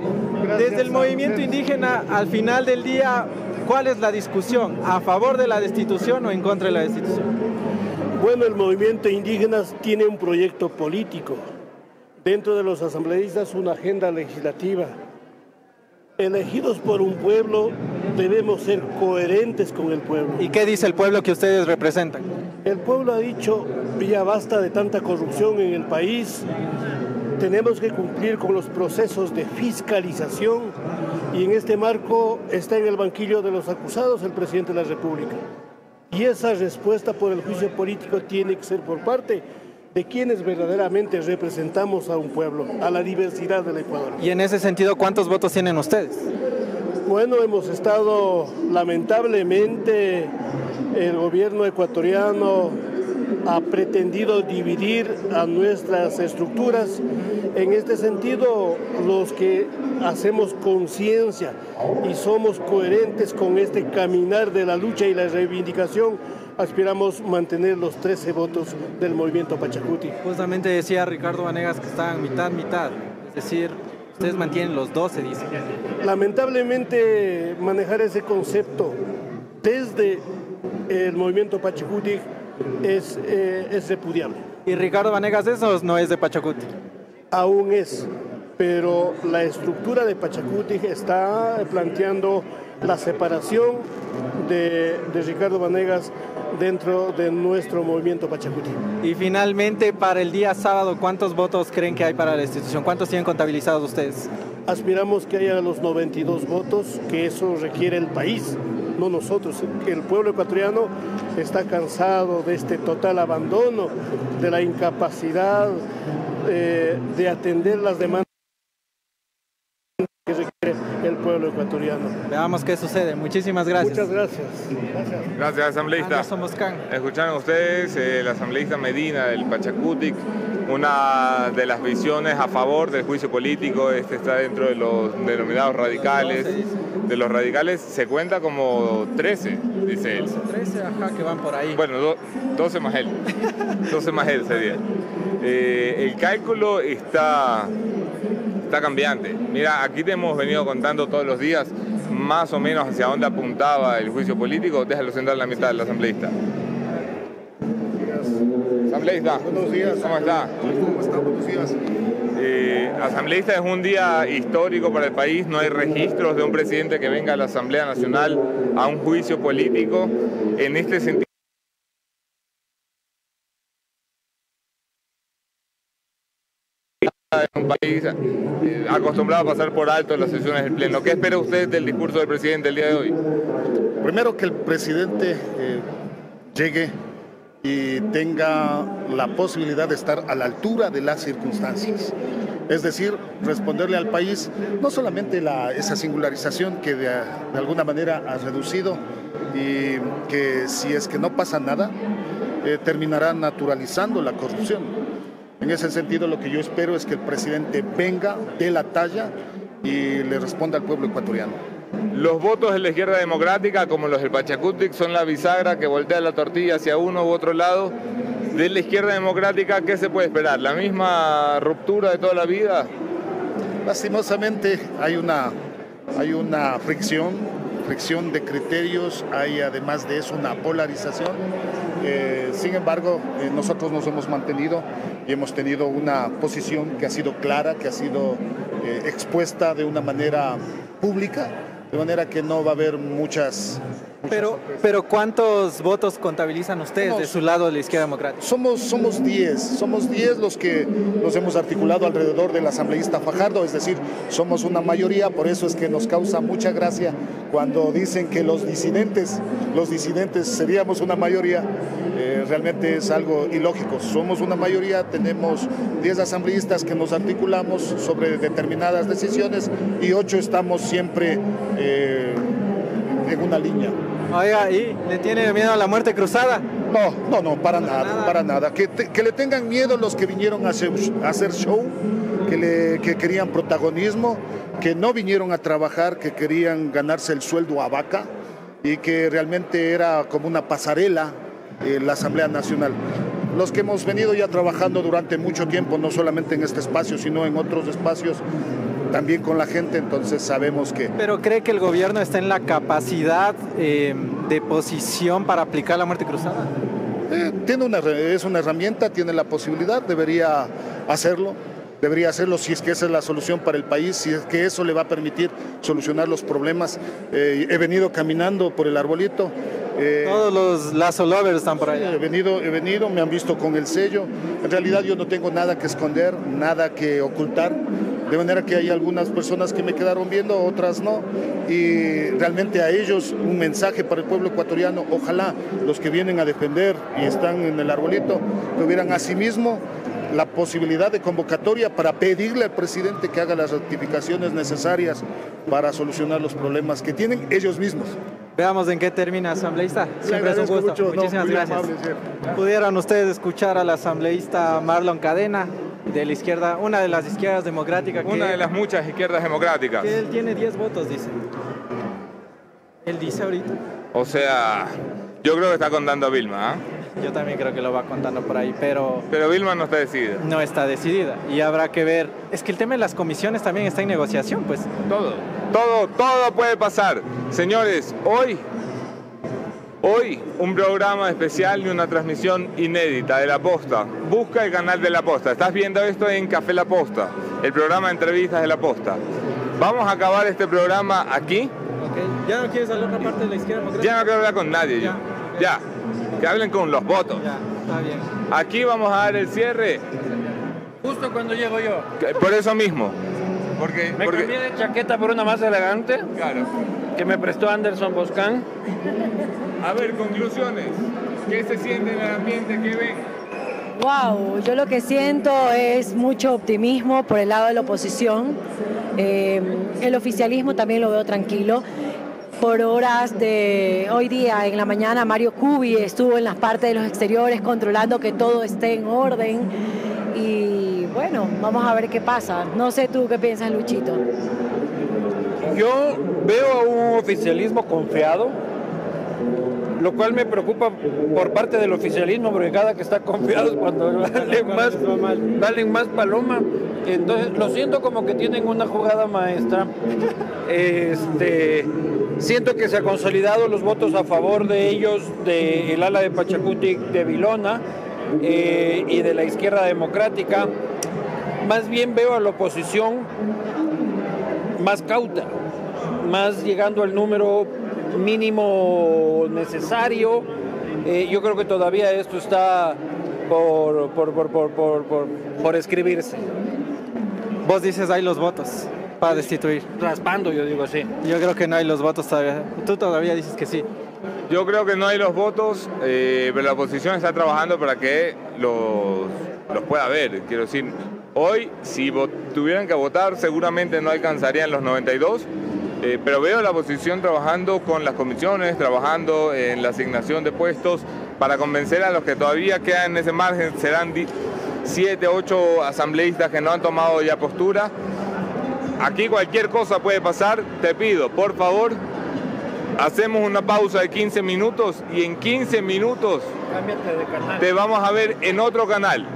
Desde el movimiento indígena, al final del día, ¿cuál es la discusión? ¿A favor de la destitución o en contra de la destitución? Bueno, el movimiento indígena tiene un proyecto político. Dentro de los asambleístas, una agenda legislativa elegidos por un pueblo, debemos ser coherentes con el pueblo. ¿Y qué dice el pueblo que ustedes representan? El pueblo ha dicho, ya basta de tanta corrupción en el país, tenemos que cumplir con los procesos de fiscalización y en este marco está en el banquillo de los acusados el presidente de la República. Y esa respuesta por el juicio político tiene que ser por parte de quienes verdaderamente representamos a un pueblo, a la diversidad del Ecuador. Y en ese sentido, ¿cuántos votos tienen ustedes? Bueno, hemos estado lamentablemente, el gobierno ecuatoriano ha pretendido dividir a nuestras estructuras. En este sentido, los que hacemos conciencia y somos coherentes con este caminar de la lucha y la reivindicación, aspiramos mantener los 13 votos del movimiento Pachacuti. Justamente decía Ricardo Vanegas que estaban mitad, mitad, es decir, ustedes mantienen los 12, dice. Lamentablemente manejar ese concepto desde el movimiento Pachacuti es, eh, es repudiable. ¿Y Ricardo Vanegas eso no es de Pachacuti? Aún es, pero la estructura de Pachacuti está planteando la separación de, de Ricardo Vanegas dentro de nuestro movimiento Pachacuti. Y finalmente, para el día sábado, ¿cuántos votos creen que hay para la institución? ¿Cuántos tienen contabilizados ustedes? Aspiramos que haya los 92 votos, que eso requiere el país, no nosotros. El pueblo ecuatoriano está cansado de este total abandono, de la incapacidad eh, de atender las demandas que requiere el pueblo ecuatoriano. Veamos qué sucede. Muchísimas gracias. Muchas gracias. Gracias, asambleísta. Escucharon ustedes eh, el asambleísta Medina del Pachacutic, una de las visiones a favor del juicio político. Este está dentro de los denominados radicales. De los radicales se cuenta como 13, dice él. 13, ajá, que van por ahí. Bueno, 12 más él. [LAUGHS] 12 más él sería. Eh, el cálculo está está cambiante. Mira, aquí te hemos venido contando todos los días más o menos hacia dónde apuntaba el juicio político. Déjalo sentar en la mitad del asambleísta. Asambleísta. Buenos días. ¿Cómo está? ¿Cómo está? Buenos días. Eh, asambleísta es un día histórico para el país, no hay registros de un presidente que venga a la Asamblea Nacional a un juicio político. En este sentido, en un país eh, acostumbrado a pasar por alto las sesiones del Pleno. ¿Qué espera usted del discurso del presidente el día de hoy? Primero que el presidente eh, llegue y tenga la posibilidad de estar a la altura de las circunstancias. Es decir, responderle al país no solamente la, esa singularización que de, alguna manera ha reducido y que si es que no pasa nada, eh, terminará naturalizando la corrupción en ese sentido, lo que yo espero es que el presidente venga de la talla y le responda al pueblo ecuatoriano. Los votos de la izquierda democrática, como los del Pachacutic, son la bisagra que voltea la tortilla hacia uno u otro lado. De la izquierda democrática, ¿qué se puede esperar? ¿La misma ruptura de toda la vida? Lastimosamente hay una, hay una fricción, fricción de criterios, hay además de eso una polarización Eh, sin embargo, eh, nosotros nos hemos mantenido y hemos tenido una posición que ha sido clara, que ha sido eh, expuesta de una manera pública, de manera que no va a haber muchas. Pero, pero ¿cuántos votos contabilizan ustedes de su lado de la izquierda democrática? Somos, somos 10, somos 10 los que nos hemos articulado alrededor del asambleísta Fajardo, es decir, somos una mayoría, por eso es que nos causa mucha gracia cuando dicen que los disidentes, los disidentes seríamos una mayoría, eh, realmente es algo ilógico. Somos una mayoría, tenemos 10 asambleístas que nos articulamos sobre determinadas decisiones y 8 estamos siempre eh, en una línea. Oiga, ¿y le tiene miedo a la muerte cruzada? No, no, no, para, nada, para nada. Que, le tengan miedo los que vinieron a hacer, show, que, le, que querían protagonismo, que no vinieron a trabajar, que querían ganarse el sueldo a vaca y que realmente era como una pasarela en la Asamblea Nacional. Los que hemos venido ya trabajando durante mucho tiempo, no solamente en este espacio, sino en otros espacios, también con la gente, entonces sabemos que... ¿Pero cree que el gobierno está en la capacidad eh, de posición para aplicar la muerte cruzada? Eh, tiene una, es una herramienta, tiene la posibilidad, debería hacerlo debería hacerlo si es que esa es la solución para el país, si es que eso le va a permitir solucionar los problemas. Eh, he venido caminando por el arbolito. Todos los Lazo Lovers están por allá. He venido, he venido, me han visto con el sello. En realidad yo no tengo nada que esconder, nada que ocultar. De manera que hay algunas personas que me quedaron viendo, otras no. Y realmente a ellos un mensaje para el pueblo ecuatoriano, ojalá los que vienen a defender y están en el arbolito tuvieran a sí mismo la posibilidad de convocatoria para pedirle al presidente que haga las rectificaciones necesarias para solucionar los problemas que tienen ellos mismos. Veamos en qué termina, asambleísta. Siempre es un gusto. Muchísimas gracias. Pudieran ustedes escuchar al asambleísta Marlon Cadena, de la izquierda, una de las izquierdas democráticas. Una de las muchas izquierdas democráticas. Que él tiene 10 votos, dice. Él dice ahorita. O sea, yo creo que está contando a Vilma. ¿ah? Yo también creo que lo va contando por ahí, pero... Pero Vilma no está decidida. No está decidida y habrá que ver. Es que el tema de las comisiones también está en negociación, pues. Todo, todo, todo puede pasar. Señores, hoy Hoy un programa especial y una transmisión inédita de La Posta. Busca el canal de La Posta. Estás viendo esto en Café La Posta, el programa de entrevistas de La Posta. Vamos a acabar este programa aquí. ¿Ya no quieres hablar otra parte de la izquierda Ya no quiero hablar con nadie. Ya. ya. Que hablen con los votos. Ya, está bien. Aquí vamos a dar el cierre. Justo cuando llego yo. Por eso mismo. Porque, me cambié de chaqueta por una más elegante. Claro. Que me prestó Anderson Boscan. A ver, conclusiones. ¿Qué se siente en el ambiente? ¿Qué ven? Wow, yo lo que siento es mucho optimismo por el lado de la oposición. Eh, el oficialismo también lo veo tranquilo. Por horas de hoy día, en la mañana, Mario Cubi estuvo en las partes de los exteriores controlando que todo esté en orden. Y bueno, vamos a ver qué pasa. No sé tú qué piensas, Luchito. Yo veo a un oficialismo confiado, lo cual me preocupa por parte del oficialismo, porque cada que está confiado es cuando valen más, valen más paloma. Entonces, lo siento como que tienen una jugada maestra. [LAUGHS] Este, siento que se han consolidado los votos a favor de ellos, del ala de Pachacuti, de Vilona eh, y de la izquierda democrática. Más bien veo a la oposición más cauta, más llegando al número mínimo necesario. Eh, yo creo que todavía esto está por, por, por, por, escribirse. Vos dices hay los votos para destituir. Raspando, yo digo sí. Yo creo que no hay los votos todavía. Tú todavía dices que sí. Yo creo que no hay los votos, eh, pero la oposición está trabajando para que los, los pueda ver. Quiero decir, hoy si tuvieran que votar seguramente no alcanzarían los 92 eh, pero veo la oposición trabajando con las comisiones, trabajando en la asignación de puestos para convencer a los que todavía quedan en ese margen, serán siete, ocho asambleístas que no han tomado ya postura. Aquí cualquier cosa puede pasar, te pido, por favor, hacemos una pausa de 15 minutos y en 15 minutos te vamos a ver en otro canal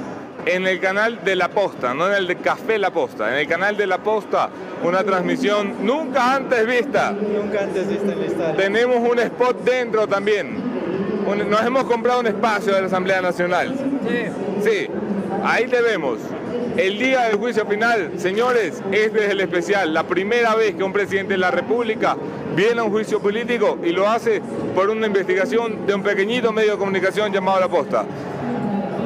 en el canal de La Posta, no en el de Café La Posta, en el canal de La Posta, una transmisión nunca antes vista. Nunca antes vista en la Tenemos un spot dentro también, nos hemos comprado un espacio de la Asamblea Nacional. Sí. Sí, ahí te vemos. El día del juicio final, señores, este es el especial. La primera vez que un presidente de la República viene a un juicio político y lo hace por una investigación de un pequeñito medio de comunicación llamado La Posta.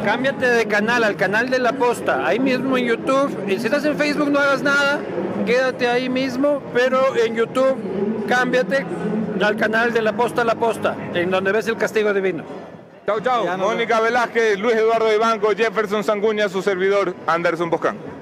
Cámbiate de canal al canal de La Posta, ahí mismo en YouTube. Si estás en Facebook no hagas nada, quédate ahí mismo, pero en YouTube cámbiate al canal de La Posta La Posta, en donde ves el castigo divino. Chao, chao. Mónica Velázquez, Luis Eduardo Ibanco, Jefferson Sanguña, su servidor Anderson Boscán.